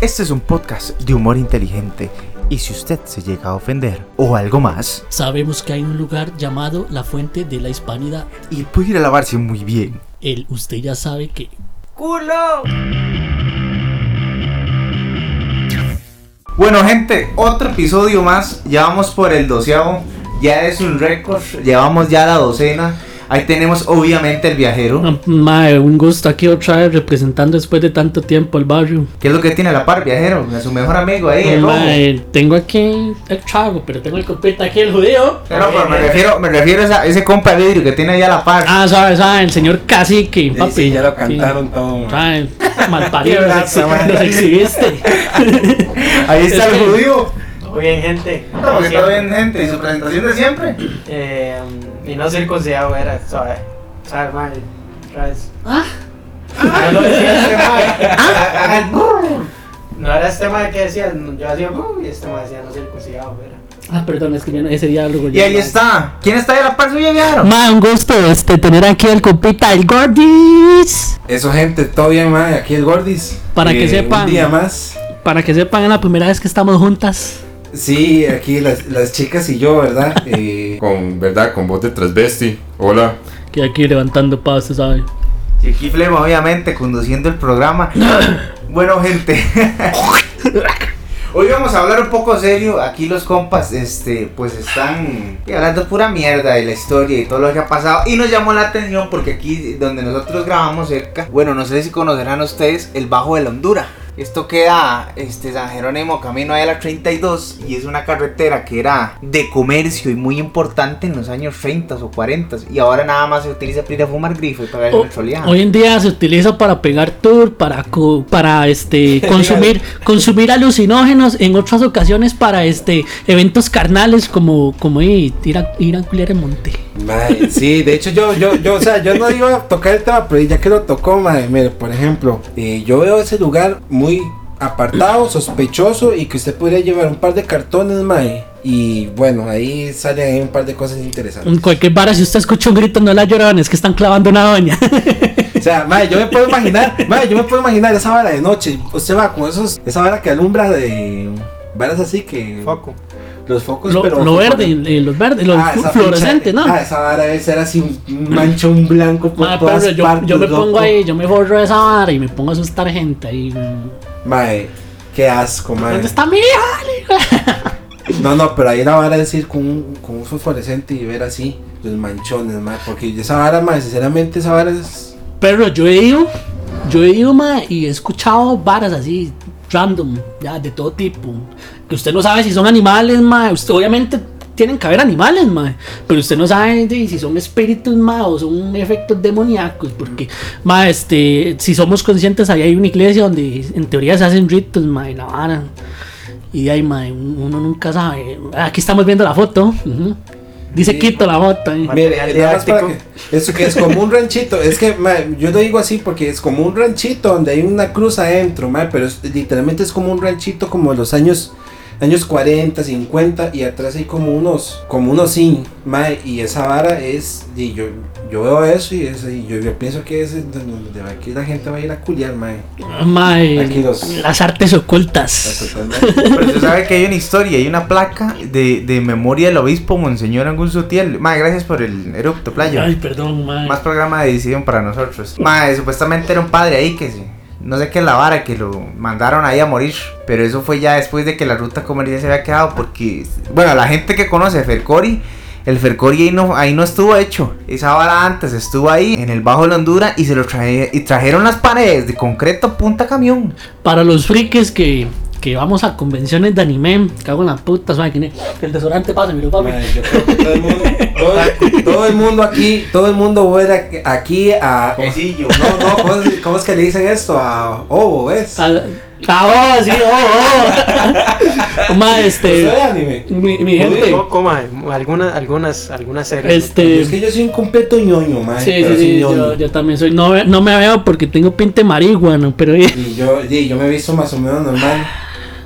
Este es un podcast de humor inteligente y si usted se llega a ofender o algo más, Sabemos que hay un lugar llamado la Fuente de la Hispanidad. y puede ir a lavarse muy bien. El usted ya sabe que. Bueno gente, otro episodio más, ya vamos por el doceavo, ya es un récord, llevamos ya la docena. Ahí tenemos obviamente el viajero. Ah, Mae, un gusto aquí otra vez representando después de tanto tiempo el barrio. ¿Qué es lo que tiene a la par viajero? A su mejor amigo ahí, el. Mae, tengo aquí el trago, pero tengo el compita aquí, el judío. Pero, pero me refiero, me refiero a esa- ese compa de vidrio que tiene ahí a la par. Ah, sabe, sabe, el señor cacique, papi. sí, ya lo cantaron todo. Sabe, malparido, Qué los, brazo, exhi- mae. los exhibiste. ahí está es el que- judío. Muy bien, gente. Como que todo bien gente, y su presentación de siempre. Eh, y no circuncidado era, suave. Suave, mal. Otra vez. Ah. No lo decía este mae. No era este mae que decía, yo hacía "Bu", y este mae decía no circuncidado, era. Ah, perdón, es que yo no- ese diálogo. Y ahí no- está. ¿Quién está ahí a la par suya, viajero? Mae, un gusto este, tener aquí al compita, el Gordis. Eso, gente, todo bien, mae. Aquí el Gordis. Eh, Para que sepan. Un día más. Para que sepan, es la primera vez que estamos juntas. Sí, aquí las, las chicas y yo, ¿verdad? Eh, Con, ¿verdad? Con voz de transvesti. Hola. Que aquí levantando paz, usted sabe. Y aquí Flema, obviamente, conduciendo el programa. bueno, gente. Hoy vamos a hablar un poco serio. Aquí los compas, este, pues están hablando pura mierda de la historia y todo lo que ha pasado. Y nos llamó la atención porque aquí donde nosotros grabamos cerca, bueno, no sé si conocerán ustedes el Bajo de la Honduras. Esto queda, este, San Jerónimo, camino a la 32 y es una carretera que era de comercio y muy importante en los años 30 o 40 y ahora nada más se utiliza para ir a fumar grifo y pagar O- el hoy en día se utiliza para pegar tour, para co- para este consumir consumir alucinógenos, en otras ocasiones para este eventos carnales como como ir, ir a ir a culiar en monte. mae, sí, de hecho, yo, yo, yo, o sea, yo no iba a tocar el tema, pero ya que lo tocó, mae, mire, por ejemplo, eh, yo veo ese lugar muy apartado, sospechoso y que usted podría llevar un par de cartones, mae. Y bueno, ahí salen ahí un par de cosas interesantes. En cualquier vara si usted escucha un grito no la lloran, es que están clavando una doña. O sea, mae, yo me puedo imaginar, mae, yo me puedo imaginar esa vara de noche. Usted va con esos, esa vara que alumbra de varas así que. Foco. Los focos, lo, pero. lo verde, eh, los verdes, los Ah, fluorescentes, ¿no? Ah, esa vara debe ser así un manchón blanco por Ma, todas pero yo, partes. yo me pongo ahí, yo me borro esa vara y me pongo a asustar gente ahí. mm. Mae, qué asco, mae. ¿Dónde está mi hija? No, no, pero ahí la vara es ir con un, con un fosforescente y ver así los manchones, mae. Porque esa vara, mae, sinceramente, esa vara es. Pero yo he ido, yo he ido, ma, y he escuchado varas así, random, ya, de todo tipo. Que usted no sabe si son animales, ma. Usted, obviamente tienen que haber animales, ma. Pero usted no sabe si son espíritus, ma, o son efectos demoníacos. Porque, ma, este, si somos conscientes, ahí hay una iglesia donde en teoría se hacen ritos, ma, y la vara. Y ahí, ma, uno nunca sabe. Aquí estamos viendo la foto. Dice Sí. Quito la foto. eh. Mire, nada para que- eso que es como un ranchito. Es que, yo lo digo así porque es como un ranchito donde hay una cruz adentro, mae, pero es- literalmente es como un ranchito como de los años años 40, 50 y atrás hay como unos como unos zinc, mae, y esa vara es y yo yo veo eso y, es, y yo, yo pienso que es donde aquí la gente va a ir a culiar, mae. Ma, Aquí los- las artes ocultas. Pero usted sabe que hay una historia, hay una placa de, de memoria del obispo Monseñor Angus Sutiel. Madre, gracias por el erupto, playo. Ay, perdón, ma. Más programa de edición para nosotros. Madre, supuestamente era un padre ahí que se, no sé qué es la vara, que lo mandaron ahí a morir. Pero eso fue ya después de que la ruta comercial se había quedado. Porque, bueno, la gente que conoce Fercori, el Fercori ahí no, ahí no estuvo hecho. Esa vara antes estuvo ahí en el Bajo de la Honduras y se lo traje, y trajeron las paredes de concreto punta camión. Para los frikis que, que vamos a convenciones de anime, cago en la puta, suave, que el desodorante pasa, mira, papi. Mae, yo creo que todo el mundo, todo, todo el mundo aquí, todo el mundo a ir aquí- a. Quesillo. No, no, ¿cómo es, cómo es que le dicen esto? A Ovo, ¿ves? Ah, ah, oh, sí, oh, oh. Ma, este. Pues, anime. Mi, mi gente. Mae. Algunas, algunas, algunas series. Este. Es que yo soy un completo ñoño, mae. Sí, sí, sí, yo, yo también soy. No, no me veo porque tengo pinta de marihuana, pero. eh, Y yo, y yo me he visto más o menos normal.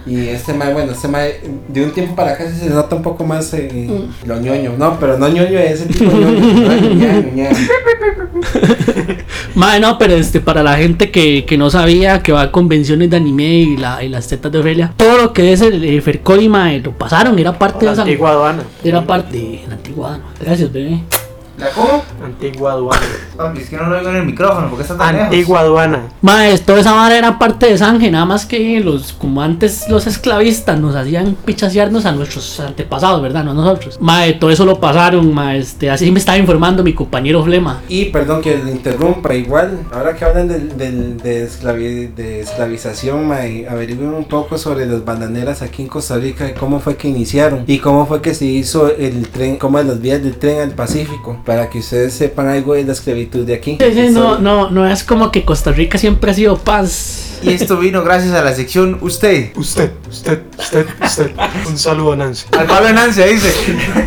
Y este mae, bueno, este mae, de un tiempo para acá sí se nota un poco más eh, lo ñoño. No, pero no ñoño es ese tipo de ñoño. Mae, no, pero este, para la gente que, que no sabía que va a convenciones de anime y, la, y las tetas de Ofelia, todo lo que es el, el mae, lo pasaron, era parte La de esa. antigua aduana. Era parte de la antigua. aduana. Gracias, bebé. ¿La cómo? Antigua aduana. Papi, es que no lo oigo en el micrófono, porque está tan lejos? Antigua aduana. Mae, toda esa madre era parte de Sange, nada más que los, como antes los esclavistas nos hacían pichasearnos a nuestros antepasados, ¿verdad? No a nosotros. Mae, todo eso lo pasaron, mae, este, así me estaba informando mi compañero Flema. Y perdón que le interrumpa, igual, ahora que hablan del, del- de, esclavi- de esclavización, mae, averigüen un poco sobre las bananeras aquí en Costa Rica y cómo fue que iniciaron y cómo fue que se hizo el tren, como las vías del tren al Pacífico, para que ustedes sepan algo de la esclavitud de aquí. Sí, sí, no, no, no es como que Costa Rica siempre ha sido paz. Y esto vino gracias a la sección Usted. Usted, usted, usted, usted. Un saludo, Nancy. Al Pablo Nancia dice.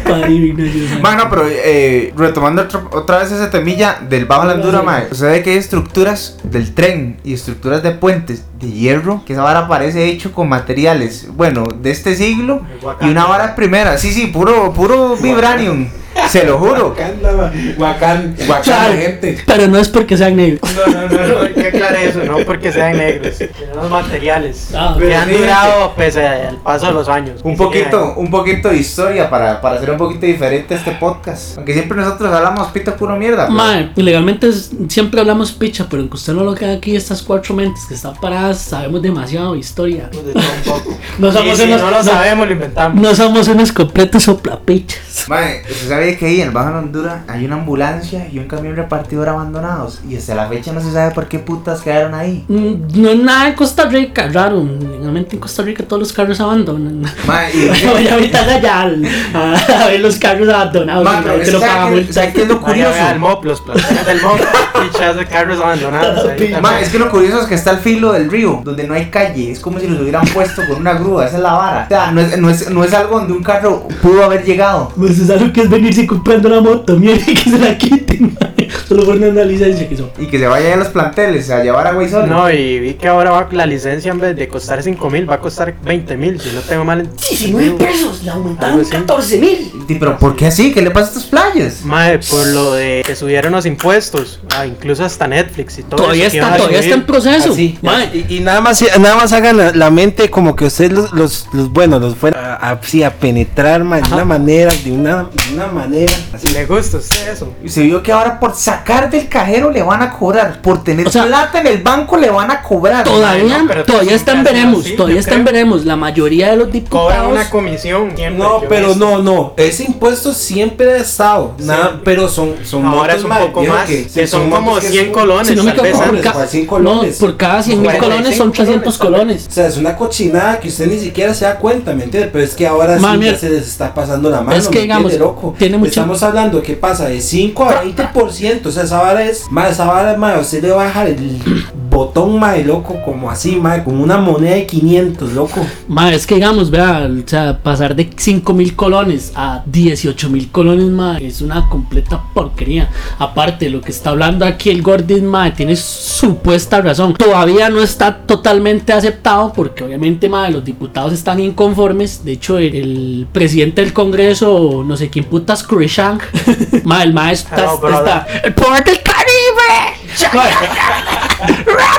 Padre Ignacio Sange. Bueno, pero eh, retomando otro- otra vez ese temilla del Bajo Landura, mae. Usted ve que hay estructuras del tren y estructuras de puentes de hierro, que esa vara parece hecho con materiales, bueno, de este siglo y una vara primera. Sí, sí, puro, puro vibranium. Se lo juro. Wakanda, Wakan, Wakan, Claro, gente. Pero no es porque sean negros. No, no, no, no, hay que aclarar eso, no porque sean negros. Tienen los materiales Ah, que han durado pese al paso de los años. Un poquito, un poquito de historia para, para hacer un poquito diferente este podcast. Aunque siempre nosotros hablamos pito puro mierda. pero- Mae, legalmente es- siempre hablamos picha, pero aunque usted no lo queda aquí, estas cuatro mentes que están paradas, sabemos demasiado historia. de todo un poco. No somos si unos- no lo no- sabemos, lo inventamos. No somos unos completos soplapichas. Mae, ¿usted sabe que ahí en el Bajo Honduras hay una ambulancia y un camión repartidor abandonados? Y hasta la fecha no se sabe por qué putas quedaron ahí. Mm, No es nada en Costa Rica, raro. Legalmente en Costa Rica todos los carros abandonan. Mae, y Voy ahorita allá al- a ver los carros abandonados. Mae, y pero la gente es no que paga ¿sabe qué- multa. ¿sabe qué es lo Vaya, vea el curioso? MOP, los placeres del MOP, fichas de carros abandonados. Mae, es que lo curioso es que está al filo del río, donde no hay calle. Es como si los hubieran puesto con una grúa, esa es la vara. O sea, no es, no es, no es algo donde un carro pudo haber llegado. Pues es algo que es venirse comprando la moto, mire que se la quiten. Solo por una licencia que son. Y que se vaya a los planteles a llevar agua y sol. No, y vi que ahora va, la licencia en vez de costar 5 mil va a costar 20 mil, si no tengo mal en- 19 pesos, la aumentaron Algo así. 14 mil. Pero ¿por qué así? ¿Qué le pasa a estos playas? Mae, por lo de que subieron los impuestos, ah, incluso hasta Netflix y todo Todavía eso está, todavía está en proceso. Así, Mae, y, y nada más nada más hagan la, la mente como que ustedes los, los, los bueno los fueran a, a- sí, a penetrar de una manera de una, de una manera así ¿Le gusta a usted eso? Y se vio que ahora por sacar del cajero le van a cobrar. Por tener O sea, plata en el banco le van a cobrar. Todavía, no, todavía está en siempre ha sido veremos, así, todavía yo está en creo. veremos. La mayoría de los Cobran diputados. una comisión. siempre, no pero no no ese impuesto siempre ha estado nada pero son son Ahora motos, es un poco más, que- son como motos que 100 son- colones, Si no me equivoco, colones, por, o ca- a 100 no, por cada 100 mil 45 colones son 300 colones. O sea, es una cochinada que usted ni siquiera se da cuenta, ¿me entiende? Pero es que ahora sí mira, ya se les está pasando la mano. es que, ¿me entiende, digamos, loco? tiene Estamos hablando que pasa de 5 a 20%. O sea, esa vara es. Más, esa vara, ma, usted le va a dejar el botón, ma, loco, como así, ma, como una moneda de 500, loco. Ma, es que digamos, vea, o sea, pasar de 5 mil colones a 18 mil colones, ma, es una completa porquería. Aparte, lo que está hablando aquí el Gordon, ma, tiene supuesta razón. Todavía no está totalmente aceptado porque obviamente, ma, los diputados están inconformes. De hecho, el, el presidente del Congreso, no sé quién putas, Kurishan, ma, el ma está, Hello, brother. está- el poder del Caribe. Ra!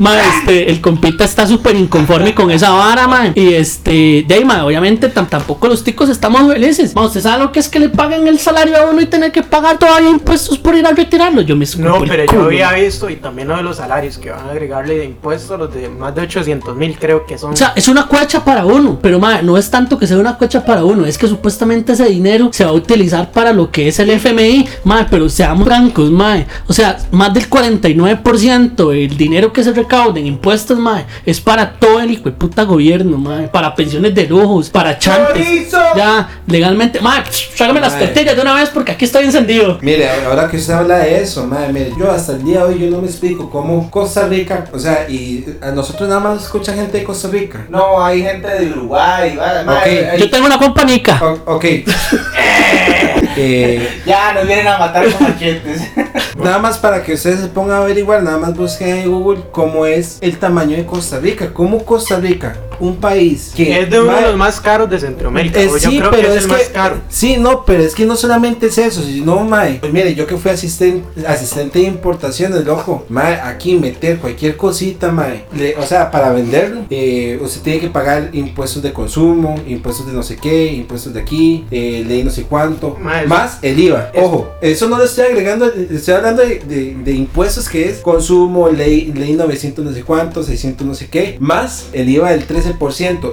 Ma, este, el compita está súper inconforme con esa vara, man. Y este, de ahí, ma, obviamente tam- tampoco los ticos estamos felices. Ma, usted sabe lo que es que le paguen el salario a uno y tener que pagar todavía impuestos por ir a retirarlo. Yo me No, pero yo había visto y también lo de los salarios que van a agregarle de impuestos, los de más de 800 mil creo que son. O sea, es una cuecha para uno, pero ma, no es tanto que sea una cuecha para uno, es que supuestamente ese dinero se va a utilizar para lo que es el FMI, ma, pero seamos francos, ma, o sea, más del 49% del dinero que se en impuestos, ma, es para todo el hijo de puta gobierno, ma, para pensiones de lujos, para chantes, ¡Chorizo! ya, legalmente, ma, trágame las Mae. tortillas de una vez porque aquí estoy encendido. Mire, ahora que usted habla de eso, madre, mire, yo hasta el día de hoy yo no me explico cómo Costa Rica, o sea, y a nosotros nada más escucha gente de Costa Rica. No, hay gente de Uruguay. va- ma- Ok. hay- Yo tengo una compañía. O- ok. Eh, Ya nos vienen a matar con machetes. nada más para que ustedes se pongan a averiguar, nada más busquen en Google cómo es el tamaño de Costa Rica. ¿Cómo Costa Rica un país que Es de uno de los más caros de Centroamérica. eh, o yo sí, creo pero que es, es el que más caro. sí, no, pero es que no solamente es eso, sino mae, pues mire, yo que fui asistente asistente de importaciones, loco, mae, aquí meter cualquier cosita, mae, le- o sea, para venderlo, eh, usted tiene que pagar impuestos de consumo, impuestos de no sé qué, impuestos de aquí, eh, ley no sé cuánto, Mae, más el IVA. es- Ojo, eso no le estoy agregando, le estoy hablando de, de- de impuestos que es consumo, ley, ley 900 no sé cuánto, 600 no sé qué, más el IVA del 13%.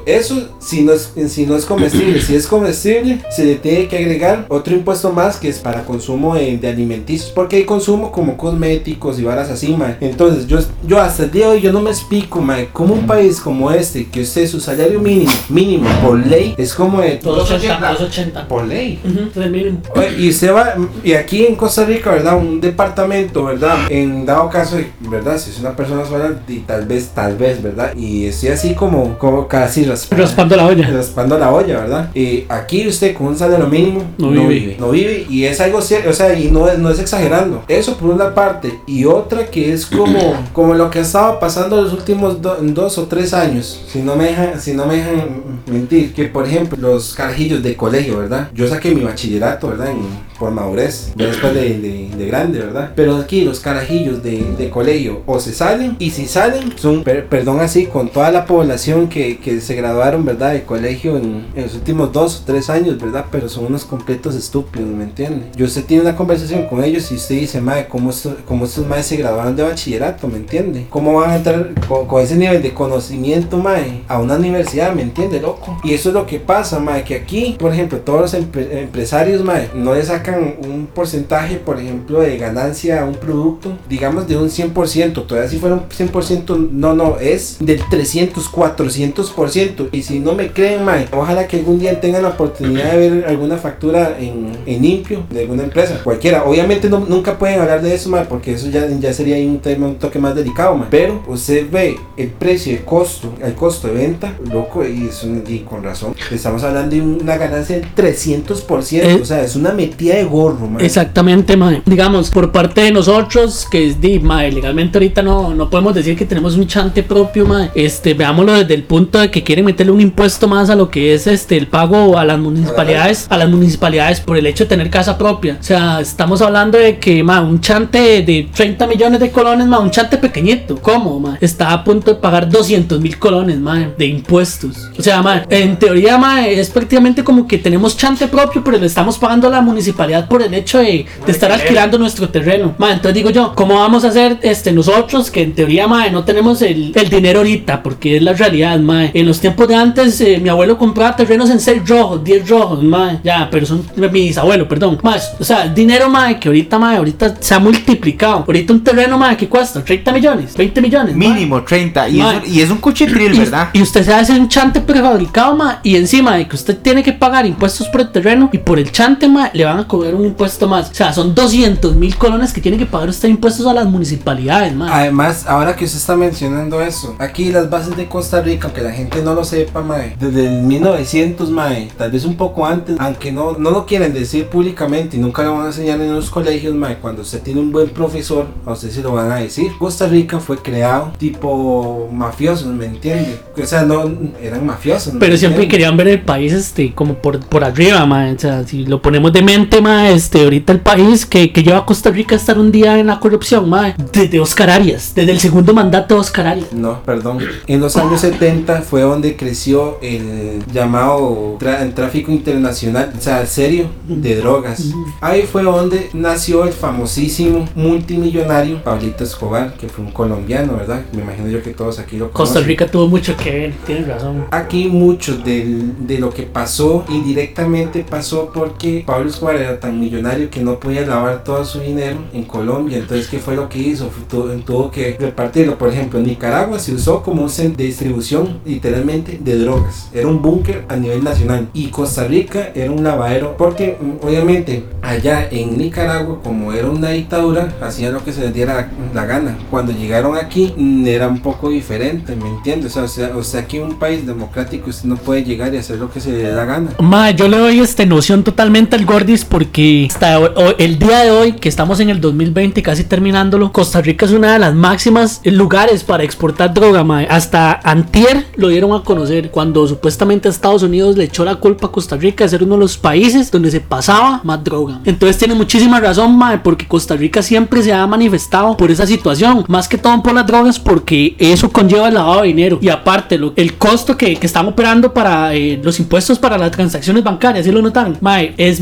Eso si no es, si no es comestible. si es comestible, se le tiene que agregar otro impuesto más que es para consumo de, de alimenticios. Porque hay consumo como cosméticos y varas así, mae. Entonces, yo, yo hasta el día de hoy yo no me explico, mae, como un país como este, que usted su salario mínimo, mínimo por ley, es como de 280, 280. por ley. Mínimo. Oye, Y se va, y aquí en Costa Rica, ¿verdad? Un departamento, ¿verdad? En dado caso, ¿verdad? Si es una persona sola, y tal vez, tal vez, ¿verdad? Y estoy así como, como casi raspando, Raspando la olla. raspando la olla, ¿verdad? Y aquí usted con un salario mínimo No vive. No vive, y es algo cierto, o sea, y no, es- no es exagerando. Eso por una parte, y otra que es como, como lo que ha estado pasando los últimos do- dos o tres años, si no me dejan, si no me dejan mentir, que por ejemplo, los carajillos de colegio, ¿verdad? Yo saqué mi bachillerato, ¿verdad? En- por madurez, ya después de, de- de grande, ¿verdad? Pero aquí los carajillos de, de colegio o se salen, y si salen, son, per- perdón así, con toda la población que, que se graduaron, ¿verdad? De colegio en, en los últimos dos o tres años, ¿verdad? Pero son unos completos estúpidos, ¿me entiende? Y usted tiene una conversación con ellos y usted dice, madre, ¿cómo, cómo estos madres se graduaron de bachillerato, ¿me entiende? ¿Cómo van a entrar con, con ese nivel de conocimiento, madre, a una universidad, ¿me entiende, loco? Y eso es lo que pasa, madre, que aquí, por ejemplo, todos los empre- empresarios, madre, no le sacan un porcentaje, por ejemplo, de ganancia a un producto, digamos de un 100%, todavía si fuera un 100%, no, no, es del 300, 400%. Y si no me creen, mae, ojalá que algún día tengan la oportunidad de ver alguna factura en, en limpio de alguna empresa, cualquiera. Obviamente no- nunca pueden hablar de eso, mae, porque eso ya, ya sería un tema, un toque más delicado, mae. Pero usted ve el precio, el costo, el costo de venta, loco, y es un, y con razón. Estamos hablando de una ganancia del 300%, Eh, o sea, es una metida gorro, mae. Exactamente, mae. Digamos, por parte de nosotros, que es di, mae, legalmente ahorita no, no podemos decir que tenemos un chante propio, mae. Este, veámoslo desde el punto de que quieren meterle un impuesto más a lo que es este el pago a las municipalidades, a las municipalidades por el hecho de tener casa propia. O sea, estamos hablando de que, mae, un chante de 30 millones de colones, mae, un chante pequeñito. ¿Cómo, mae? Está a punto de pagar 200 mil colones, mae, de impuestos. O sea, mae, en teoría, mae, es prácticamente como que tenemos chante propio, pero le estamos pagando a la municipalidad por el hecho de, de estar alquilando nuestro terreno. Ma, entonces digo yo, ¿cómo vamos a hacer este nosotros que en teoría, ma, no tenemos el, el dinero ahorita? Porque es la realidad, ma. En los tiempos de antes, eh, mi abuelo compraba terrenos en 6 rojos, 10 rojos, ma. Ya, pero son mi bisabuelo, perdón. Más, o sea, dinero, ma, que ahorita, ma, ahorita se ha multiplicado. Ahorita un terreno, ma, que cuesta 30 millones, 20 millones. ma. Mínimo 30. Y, es, un- y es un cuchitril, Y- ¿verdad? Y usted se hace un chante prefabricado, ma, y encima de que usted tiene que pagar impuestos por el terreno y por el chante, ma, le van a cobrar un impuesto más. O sea, son 200 mil colones que tiene que pagar usted impuestos a las municipalidades, ma. Además, ahora que usted está mencionando eso, aquí las bases de Costa Rica, aunque la gente no lo sepa, mae, desde el 1900, mae, tal vez un poco antes, aunque no, no lo quieren decir públicamente y nunca lo van a enseñar en los colegios, mae, cuando usted tiene un buen profesor, a usted se lo van a decir. Costa Rica fue creado tipo mafiosos, ¿me entiende? O sea, no, eran mafiosos. ¿me Pero siempre entiende? querían ver el país este como por, por arriba, ma. O sea, si lo ponemos de mente, este, ahorita el país que, que lleva a Costa Rica a estar un día en la corrupción, ma, desde Oscar Arias, desde el segundo mandato de Oscar Arias. No, perdón. En los años 70 fue donde creció el llamado el tráfico internacional, o sea, serio, de drogas. Ahí fue donde nació el famosísimo multimillonario Pablito Escobar, que fue un colombiano, ¿verdad? Me imagino yo que todos aquí lo conocen. Costa Rica tuvo mucho que ver, tienes razón. Aquí mucho del- de lo que pasó indirectamente pasó porque Pablo Escobar era tan millonario que no podía lavar todo su dinero en Colombia. Entonces, ¿qué fue lo que hizo? Fu- tu- tuvo que repartirlo. Por ejemplo, Nicaragua se usó como un centro de distribución literalmente de drogas. Era un búnker a nivel nacional. Y Costa Rica era un lavadero porque mm, obviamente allá en Nicaragua, como era una dictadura, hacían lo que se les diera la gana. Cuando llegaron aquí mm, era un poco diferente, ¿me entiendes? O sea, o sea, aquí en un país democrático usted no puede llegar y hacer lo que se le dé la gana. Ma, yo le doy este noción totalmente al Gordis. ¿Por porque hasta el día de hoy, que estamos en el 2020, casi terminándolo, Costa Rica es una de las máximas lugares para exportar droga. Hasta Antier lo dieron a conocer cuando supuestamente Estados Unidos le echó la culpa a Costa Rica de ser uno de los países donde se pasaba más droga. Entonces tiene muchísima razón, mae, porque Costa Rica siempre se ha manifestado por esa situación, más que todo por las drogas, porque eso conlleva el lavado de dinero. Y aparte, el costo que, que están operando para eh, los impuestos para las transacciones bancarias, ¿sí lo notan? Mae, es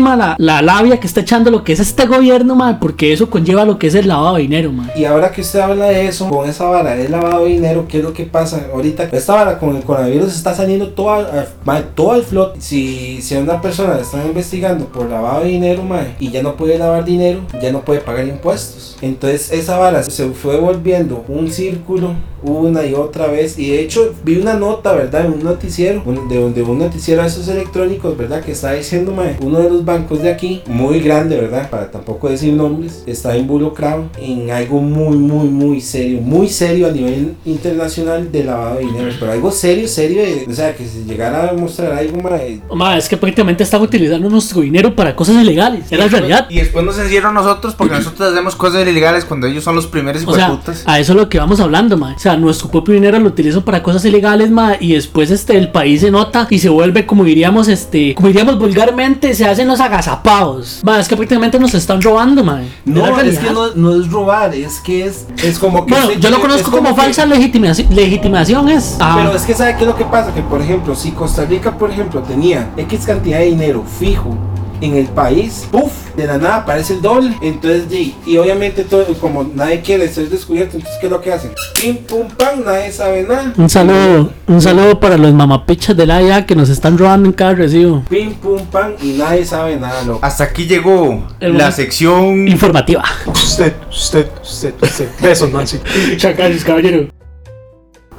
la, la labia que está echando lo que es este gobierno, mae, porque eso conlleva lo que es el lavado de dinero, mae. Y ahora que usted habla de eso, con esa vara de lavado de dinero, ¿qué es lo que pasa? Ahorita, esta vara con el coronavirus está saliendo todo al, al- mae, todo al flot. Si, si una persona le están investigando por lavado de dinero, mae, y ya no puede lavar dinero, ya no puede pagar impuestos. Entonces, esa vara se fue volviendo un círculo una y otra vez. Y de hecho, vi una nota, ¿verdad? En un noticiero, un- de, de un noticiero de esos electrónicos, ¿verdad? Que está diciendo, mae, uno de los bancos de aquí, muy grande, ¿verdad? Para tampoco decir nombres, está involucrado en algo muy, muy, muy serio, muy serio a nivel internacional de lavado de dinero. Pero algo serio, serio, de- o sea, que si llegara a mostrar algo, mae, Mae, es que prácticamente están utilizando nuestro dinero para cosas ilegales. Es la realidad. Y después nos encierran nosotros porque nosotros hacemos cosas ilegales cuando ellos son los primeros O sea, a eso es lo que vamos hablando, ma. O sea, nuestro propio dinero lo utilizan para cosas ilegales, ma, y después este el país se nota y se vuelve como diríamos este, como diríamos vulgarmente, se hacen los agazapados. Ma, es que prácticamente nos están robando, ma. No, es que no, no es robar, es que es, es como que... Bueno, yo lo conozco como, que- falsa legitimación, legitimación es. Ah, Pero es que sabe qué es lo que pasa, que por ejemplo, si Costa Rica, por ejemplo, tenía X cantidad de dinero fijo en el país, puff, de la nada aparece el doble. Entonces, y, y obviamente todo, como nadie quiere ser descubierto, entonces ¿qué es lo que hacen? Pim pum pam, nadie sabe nada. un saludo, un saludo para los mamapichas de la IA que nos están robando en cada recibo. Pim pum pam y nadie sabe nada, loco. Hasta aquí llegó El la sección. Informativa. Usted, usted, usted, usted. Besos, Nancy. Gracias, caballero.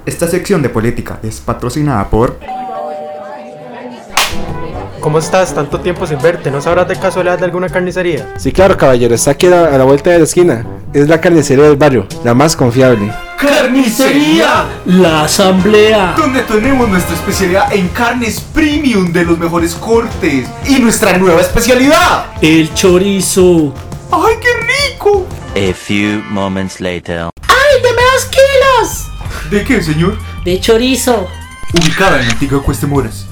Esta sección de política es patrocinada por ¿Cómo estás? Tanto tiempo sin verte. ¿No sabrás de casualidad de alguna carnicería? Sí, claro, caballero, está aquí a la, a la vuelta de la esquina. Es la carnicería del barrio, la más confiable. ¡Carnicería! La asamblea. Donde tenemos nuestra especialidad en carnes premium de los mejores cortes. Y nuestra nueva especialidad. El chorizo. ¡Ay, qué rico! A few moments later. ¡Ay, deme dos kilos! ¿De qué, señor? De chorizo. Ubicada en Antigua Cuestemoras.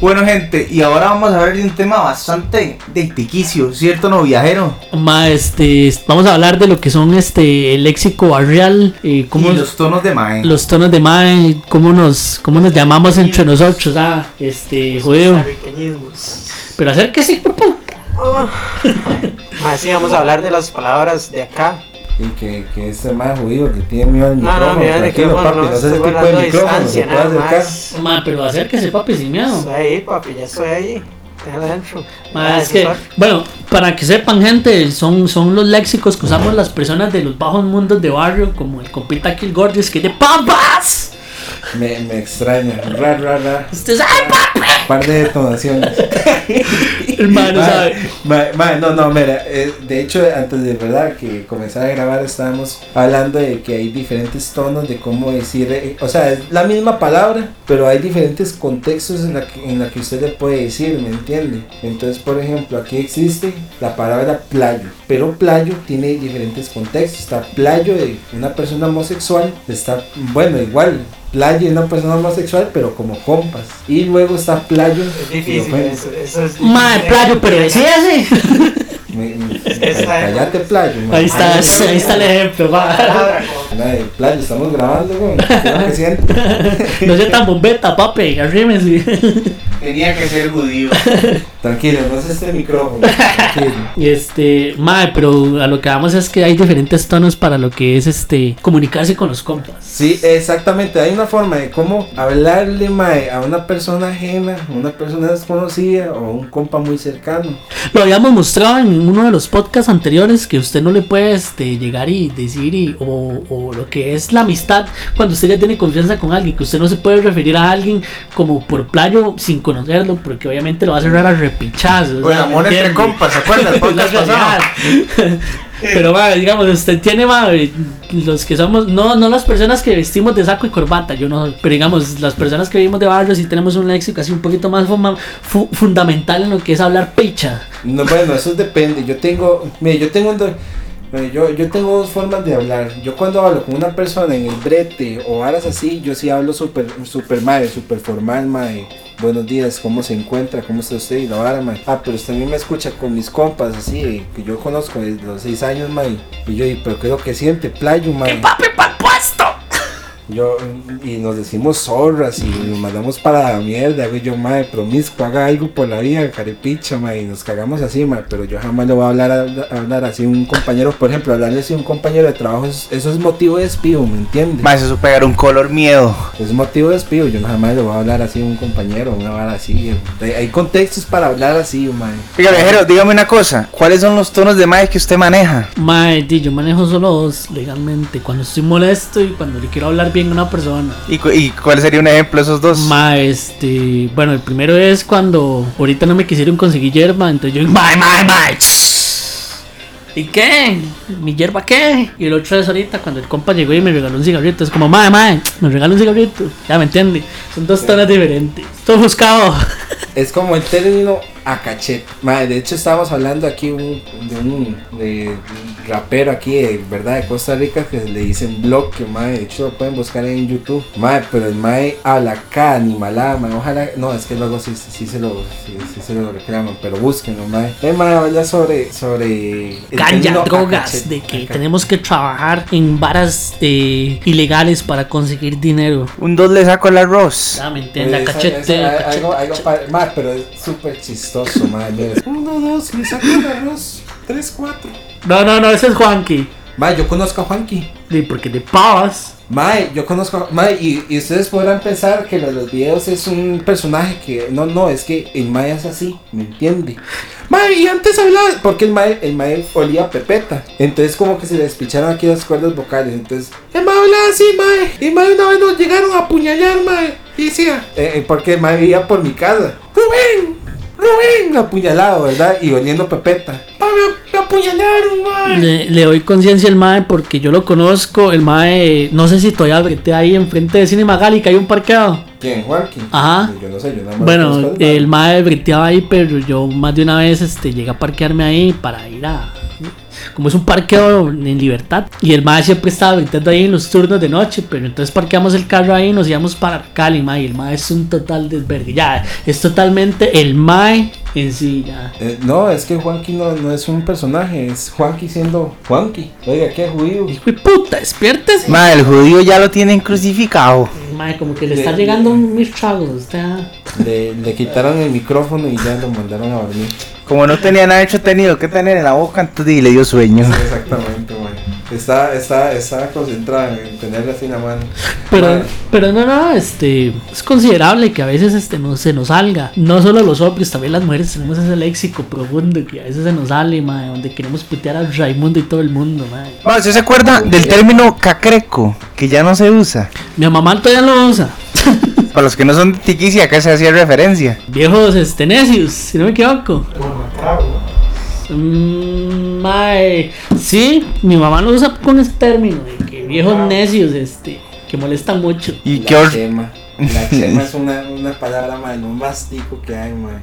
Bueno, gente, y ahora vamos a hablar de un tema bastante de tiquicio, ¿cierto, no, viajero? Ma, este, vamos a hablar de lo que son este el léxico barrial, eh, cómo y los, los tonos de mae. tonos de mae, cómo nos, cómo nos llamamos entre nosotros, ah, este, jodido. Puertorriqueñismos. Pero acérquese, por favor. Ah, sí, vamos a hablar de las palabras de acá. Y que, que ese más judío que tiene miedo al No, micrófono. no, mira, de que tranquilo, bueno, papi, no, no sé ese tipo de micrófono, se puede acercar. más. Ma, pero acérquese, papi, sin miedo. Estoy ahí, papi, ya estoy ahí. Ma, es que, bueno, para que sepan, gente, son, son los léxicos que usamos las personas de los bajos mundos de barrio, como el compita Kill Gorgeous, que es de papas. Me, me extraña. Ra, ra, ra. Usted sabe, papi. Par de detonaciones. Hermano, Ma, sabe. ma, ma, no, no, mira, eh, de hecho, antes de verdad que comenzar a grabar, estábamos hablando de que hay diferentes tonos de cómo decir, eh, o sea, es la misma palabra, pero hay diferentes contextos en la que, en la que usted le puede decir, ¿me entiende? Entonces, por ejemplo, aquí existe la palabra playo, pero playo tiene diferentes contextos. Está playo de una persona homosexual, está, bueno, igual. Playo de una persona homosexual, pero como compas. Y luego está playo. Es de difícil, ofensa. eso, eso es Ma, difícil. playo, pero Está- Cállate, playo. man. Ahí está, ahí está el ejemplo, de playo, estamos grabando, güey. ¿Qué es lo que siento? No sea tan bombeta, papi, arrímese. Tenía que ser judío. Tranquilo, no es este micrófono. Tranquilo. Y este, mae, pero a lo que vamos es que hay diferentes tonos para lo que es este comunicarse con los compas. Sí, exactamente. Hay una forma de cómo hablarle mae, a una persona ajena, a una persona desconocida o a un compa muy cercano. Lo habíamos mostrado en uno de los podcasts anteriores que usted no le puede este, llegar y decir y, o, o lo que es la amistad cuando usted ya tiene confianza con alguien, que usted no se puede referir a alguien como por playo sin conocerlo, porque obviamente lo va a cerrar a repichazos. Bueno, amor entre compas, ¿se acuerdan? Pero, ma, digamos, usted tiene, ma, los que somos, no, no las personas que vestimos de saco y corbata, yo no, pero digamos, las personas que vivimos de barrios y tenemos un léxico así un poquito más fuma- fu- fundamental en lo que es hablar picha. No, bueno, eso depende. Yo tengo, mire, yo tengo, un yo, yo tengo dos formas de hablar. Yo cuando hablo con una persona en el brete o varas así, yo sí hablo súper, súper mae, súper formal, mae. Buenos días, ¿cómo se encuentra? ¿Cómo está usted? Y la vara, mae. Ah, pero usted también me escucha con mis compas, así, eh, que yo conozco desde los seis años, mae. Y yo, "¿Y pero qué lo que siente? Playo, mae. ¡Papi pa'l! Yo, y nos decimos zorras y nos mandamos para la mierda, hago yo, mae, promiscuo, haga algo por la vida, carepicha, mae, y nos cagamos así, mae, pero yo jamás le voy a hablar, a, a hablar así a un compañero, por ejemplo, hablarle así a un compañero de trabajo, es- eso es motivo de despido, ¿me entiendes? Más eso pegar un color miedo. Es motivo de despido, yo jamás le voy a hablar así a un compañero, una vara así, hay, hay contextos para hablar así, mae. Oiga, viajero, dígame una cosa. ¿Cuáles son los tonos de mae que usted maneja? Di, yo manejo solo dos legalmente, cuando estoy molesto y cuando le quiero hablar bien una persona. ¿Y, cu- y cuál sería un ejemplo de esos dos? Mae, este, bueno, el primero es cuando ahorita no me quisieron conseguir hierba, entonces yo, mae, mae, mae. ¿Y qué? ¿Mi hierba qué? Y el otro es ahorita cuando el compa llegó y me regaló un cigarrito. Es como, mae, mae, me regaló un cigarrito. Ya me entiende. Son dos tonos diferentes. Todo buscado. Es como el término a cachet. Madre, de hecho estábamos hablando aquí un- de un de rapero aquí de verdad de Costa Rica que le dicen bloque, madre. De hecho lo pueden buscar en YouTube. Madre, pero el mae habla acá animalada, madre. Ojalá, no, es que luego sí, sí se lo sí, sí se lo reclaman, pero búsquenlo, madre. El mae habla sobre sobre Ganja, drogas, cachet. de que tenemos que trabajar en varas eh, ilegales para conseguir dinero. Un dos le saco el arroz. Ya me entiende, Pues, a cachete, cachete, algo, algo cachete. ma, pero es súper chistoso, madre. mira. Uno, dos, le saco el arroz. Tres, cuatro. No, no, no, ese es Juanqui. Ma, yo conozco a Juanqui. Sí, porque de pavas. Mae, yo conozco a Mae y, y ustedes podrán pensar que lo de los videos es un personaje que no, no, es que el Mae es así, ¿me entiende? Mae, y antes hablaba, porque el Mae, el Mae olía a pepeta, entonces como que se le despicharon aquí las cuerdas vocales, entonces el Mae hablaba así, Mae, y Mae una vez nos llegaron a apuñalar, Mae, y decía, eh, eh, porque Mae vivía por mi casa, Rubén, Rubén, apuñalado, ¿verdad? Y oliendo pepeta, "Pa, me, me apuñalaron, Mae. Le, le doy conciencia al mae porque yo lo conozco. El mae, no sé si todavía brete ahí enfrente de Cine Magali, que hay un parqueado. ¿Quién, Juanqui? Ajá. Yo no sé, yo nada más Bueno, el mae breteaba ahí, pero yo más de una vez este, llegué a parquearme ahí para ir a. Como es un parqueo en libertad. Y el mae siempre estaba gritando ahí en los turnos de noche. Pero entonces parqueamos el carro ahí y nos íbamos para Cali, mae. Y el mae es un total desvergue. Ya, es totalmente el mae en sí, ya. Eh, no, es que Juanqui no, no es un personaje, es Juanqui siendo Juanqui. Oiga, qué judío. Hijo de puta, despiértese. Ma, el judío ya lo tienen crucificado. Mae, como que le está Le- llegando mis tragos. Está... Le, le quitaron el micrófono y ya lo mandaron a dormir. Como no tenía nada hecho tenido que tener en la boca, entonces le dio sueño. Exactamente. Está, está, está concentrada en tenerle así en la mano. Pero, pero no, no, este, es considerable que a veces este no se nos salga. No solo los hombres, también las mujeres tenemos ese léxico profundo que a veces se nos sale, mae, donde queremos putear a Raimundo y todo el mundo, mae. Ma, ¿usted se acuerda del término cacreco? Que ya no se usa. Mi mamá todavía lo usa. Para los que no son de tiquis y acá se hacía referencia. Viejos este, necios, si no me equivoco. Mm, mae, sí, mi mamá lo usa con ese término, de que viejos necios, este, que molestan mucho. ¿Y la qué or- chema. La chema es una, una palabra, man, lo más tico que hay, man.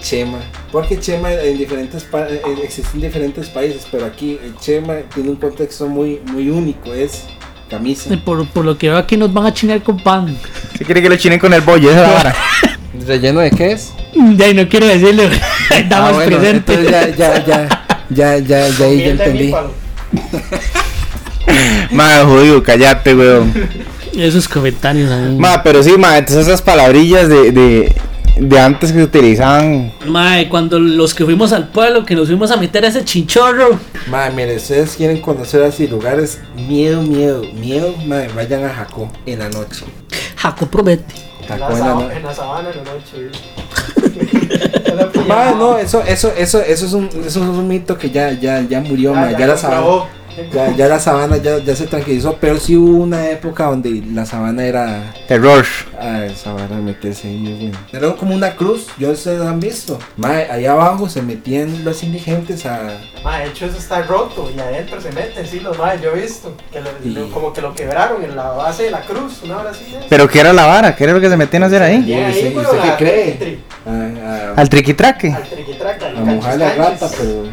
Chema. Porque chema en diferentes pa- eh, existe en diferentes países, pero aquí el chema tiene un contexto muy, muy único, es camisa. Eh, Por, por lo que veo aquí nos van a chingar con pan. ¿Se quiere que lo chinen con el bollo? Esa vara. ¿Relleno de qué es? Ya, y no quiero decirlo. Estamos Ah, bueno, presentes. ya, ya, ya, ya, ya, ya, ahí ya entendí. Ma, judío, cállate, weón. Esos comentarios ahí. Ma, pero sí, ma, entonces esas palabrillas de, de, de antes que se utilizaban. Mae, cuando los que fuimos al pueblo, que nos fuimos a meter a ese chinchorro. Ma, mire, ustedes quieren conocer así lugares, miedo, miedo, miedo, ma, vayan a Jacó en la noche. Jaco promete. En Jacó la, en la sab- noche. en la sabana en la noche. No, eso, eso, eso, eso es un, eso es un mito que ya, ya, ya murió, ma, ya, la comprobó. Sabana, Ya, ya la sabana ya, ya se tranquilizó, pero sí hubo una época donde la sabana era. Terror. Ah, esa vara meterse ahí, bueno. Era como una cruz, yo ustedes han visto. Mae, ahí abajo se metían los indigentes a. Ma, de hecho eso está roto y adentro se meten, sí, los más, yo he visto. Que lo- Y- lo- como que lo quebraron en la base de la cruz, una hora así. es. ¿Pero qué era la vara? ¿Qué era lo que se metían a hacer ahí? Bien ahí, ¿Y usted- qué cree? tri- a, a- Al triquitraque. Al triquitraca, al a mojar la rata, pero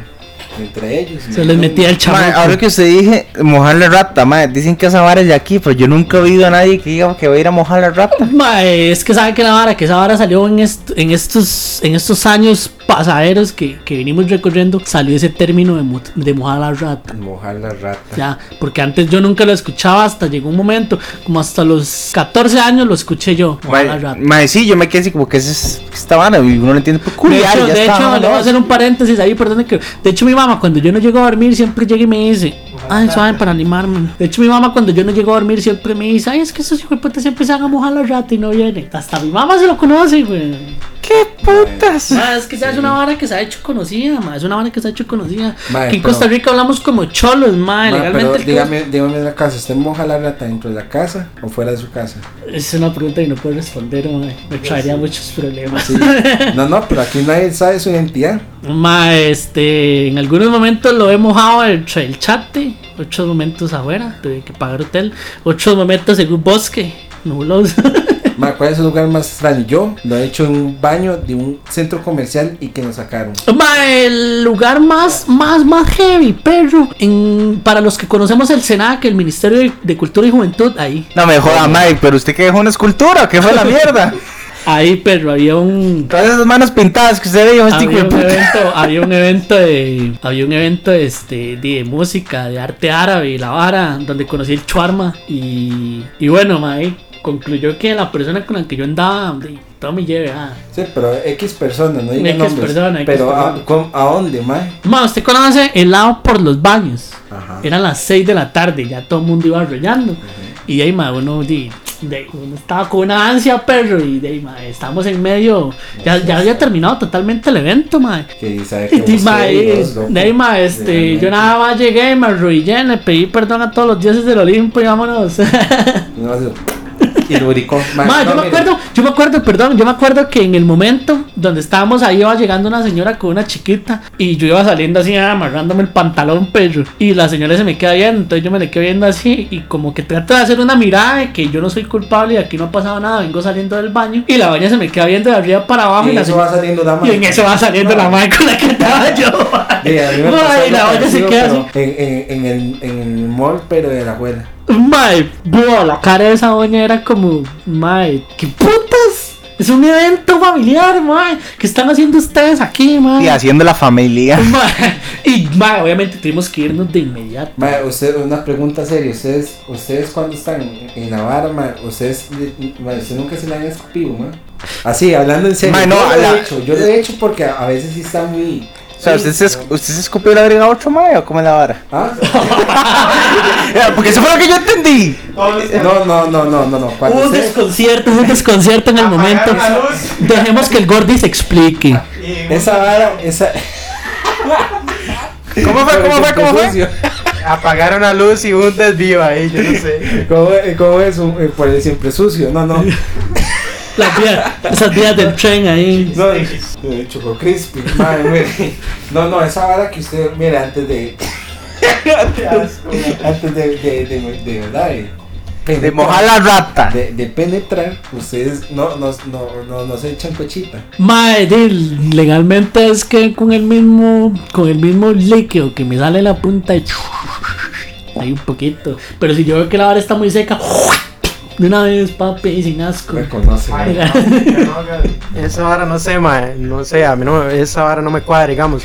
entre ellos. Se les metía el chamaco. ahora que usted dije mojar la rata, mae, dicen que esa vara es de aquí, pero yo nunca he oído a nadie que diga que va a ir a mojar la rata. Mae, es que sabe que la vara, que esa vara salió en, est- en estos en estos años pasajeros que, que venimos recorriendo, salió ese término de, mo- de mojar la rata. Mojar la rata. Ya, porque antes yo nunca lo escuchaba hasta llegó un momento, como hasta los 14 años lo escuché yo, mojar la rata. sí, yo me quedé así como que es esta vara y uno no entiende por De culiar, hecho, ya de está, hecho le voy a hacer un paréntesis ahí, perdón que. De hecho, mi mamá, cuando yo no llego a dormir, siempre llega y me dice, ay, suave para animarme. De hecho, mi mamá, cuando yo no llego a dormir, siempre me dice, ay, es que esos hijos de puta siempre se van a mojar la rata y no vienen. Hasta mi mamá se lo conoce, güey. ¿Qué putas? Ma, es que ya es una vara que se ha hecho conocida, ma, es una vara que se ha hecho conocida. Ma, Aquí en pero- Costa Rica hablamos como cholos, ma, Ma, legalmente. pero dígame, dígame la casa, ¿usted moja la rata dentro de la casa o fuera de su casa? Es una pregunta que no puedo responder, ma, me traería muchos problemas. Sí. No, no, pero aquí nadie sabe su identidad. Ma, este, en algunos momentos lo he mojado entre el chate, otros momentos afuera, tuve que pagar hotel, otros momentos en un bosque, nubuloso. Ma, ¿cuál es el lugar más extraño? Yo lo he hecho en un baño de un centro comercial y que nos sacaron. Ma, el lugar más, más, más heavy, perro, en, para los que conocemos el SENAC, el Ministerio de, de Cultura y Juventud, ahí, No me joda, Mike, pero usted que dejó una escultura, ¿qué fue la mierda? ahí, perro, había un... Todas esas manos pintadas que usted dijo, este había de un puta. evento, había un evento de, había un evento este, de música, de arte árabe, y la vara, donde conocí el chuarma y, y bueno, mae, concluyó que la persona con la que yo andaba, de, todo me lleve, ah. Sí, pero X personas, no digan X nombres. persona, X pero ¿a, persona. con- ¿a dónde, ma? Ma, usted conoce el lado por los baños. Ajá. Eran las 6 de la tarde, ya todo el mundo iba arrollando. Y de ahí, ma, uno, di- de, estaba con una ansia, perro, y de estamos en medio, ya, ya había terminado totalmente el evento, ma. Que sabe que Y de este, yo nada más llegué, me arrodillé, le pedí perdón a todos los dioses del Olimpo y vámonos. No, y lubricó. Ma, Ma, no, yo me mire, acuerdo, yo me acuerdo, perdón, yo me acuerdo que en el momento donde estábamos ahí iba llegando una señora con una chiquita y yo iba saliendo así amarrándome el pantalón, perro, y la señora se me queda viendo, entonces yo me le quedo viendo así y como que trato de hacer una mirada de que yo no soy culpable y aquí no ha pasado nada, vengo saliendo del baño y la baña se me queda viendo de arriba para abajo Y y, la señora- va saliendo la y en eso va saliendo la madre con la que estaba yo. Sí, a mí me Ma, pasó y la olla se queda así. pero En, en, en el, en el mall, pero de la abuela. Mae, la cara de esa doña era como, mae, ¿qué putas? Es un evento familiar, mae. ¿Qué están haciendo ustedes aquí, mae? Y haciendo la familia. Mae, Y, mae, obviamente tuvimos que irnos de inmediato. Ma, usted, una pregunta seria. Ustedes, ustedes cuando están en Navarra, ma, ustedes, ma, usted nunca se le han escupido, ma. Así, hablando en serio. Ma, no, yo lo la- he hecho, yo lo he hecho porque a veces sí está muy. O sea, ¿usted se, usted se escupió la verga a otro, mae, o cómo es la vara? ¿Ah? Porque eso fue lo que yo entendí. No, no, no, no, no, no. Cuando un desconcierto, un desconcierto en el momento. Dejemos que el Gordy se explique. Esa vara, esa. ¿Cómo fue? ¿Cómo fue? ¿Cómo fue? Apagaron la luz y hubo un desvío ahí, yo no sé. ¿Cómo, cómo es un, eh, por el siempre sucio? No, no. Las vías, esas vías del tren ahí. No, eh, Choco Crispy. Madre, mire. No, no, esa vara que usted, mire, antes de. Antes de, de, de, de verdad. De, De mojar la rata. de, de penetrar, ustedes no, no, no, no, no se echan cochita. Mae, di, legalmente es que con el mismo con el mismo líquido que me sale la punta y hay un poquito. Pero si yo veo que la vara está muy seca, de una vez, papi, sin asco. Me conocen. Ay, no, que Esa vara no sé, mae, no sé, a mí no, me- esa vara no me cuadra, digamos.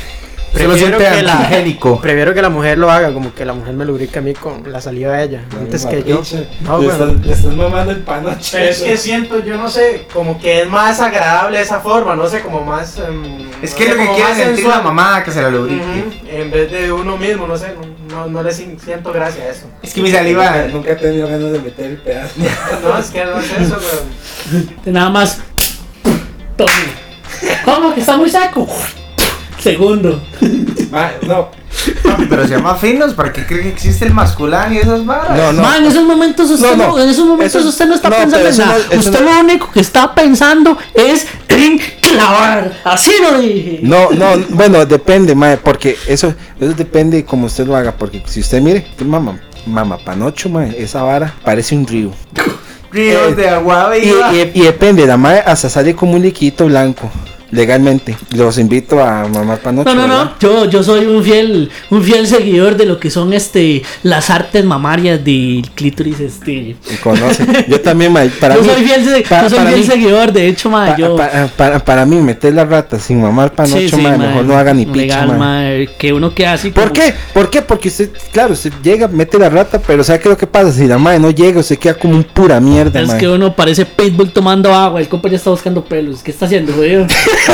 Prefiero que, la, prefiero que la mujer lo haga, como que la mujer me lubrique a mí con la saliva de ella, antes que yo. No, le, bueno. le están mamando el panoche. Pero es que siento, yo no sé, como que es más agradable esa forma, no sé, como más... em, Es no que sé, lo que como quiere sentir sensual. la mamá que se la lubrique. En vez de uno mismo, no sé, no, no, no le siento gracia a eso. Es que mi saliva. Nunca he tenido ganas de meter el pedazo. No, es que no es eso, pero... Nada más. Tome. ¿Cómo? Que está muy seco. Segundo. Ma, no. Pero se llama finos, ¿para qué cree que existe el masculán y esas varas? No, no. En esos momentos usted No, no, no. en esos momentos Eso- usted no está no, pensando en nada. usted no- lo único que está pensando es en clavar. Así lo dije. No, no, bueno, depende, mae, porque eso, eso depende de cómo usted lo haga, porque si usted mire, mamá, mamá panocho, mae, esa vara parece un río. Ríos Eh, de agua Y, y- y depende, la mae hasta sale como un liquito blanco, legalmente. Los invito a mamá panocho. No, no, no. Yo, yo soy un fiel, un fiel seguidor de lo que son este las artes mamarias del clítoris, este. Conoce. Yo también, para yo mí. soy fiel, se- pa- yo soy para fiel mí- seguidor, de hecho, ma, pa- yo. pa- para, para mí, meter la rata sin mamar panocho, Sí, sí, ma, mejor no haga ni picha, que uno queda así. ¿Por como- qué? ¿Por qué? Porque usted, claro, usted llega, mete la rata, pero ¿sabe qué es lo que pasa? Si la madre no llega, usted queda como un pura mierda, Es que uno parece pitbull tomando agua, el compa ya está buscando pelos. ¿Qué está haciendo, jodido?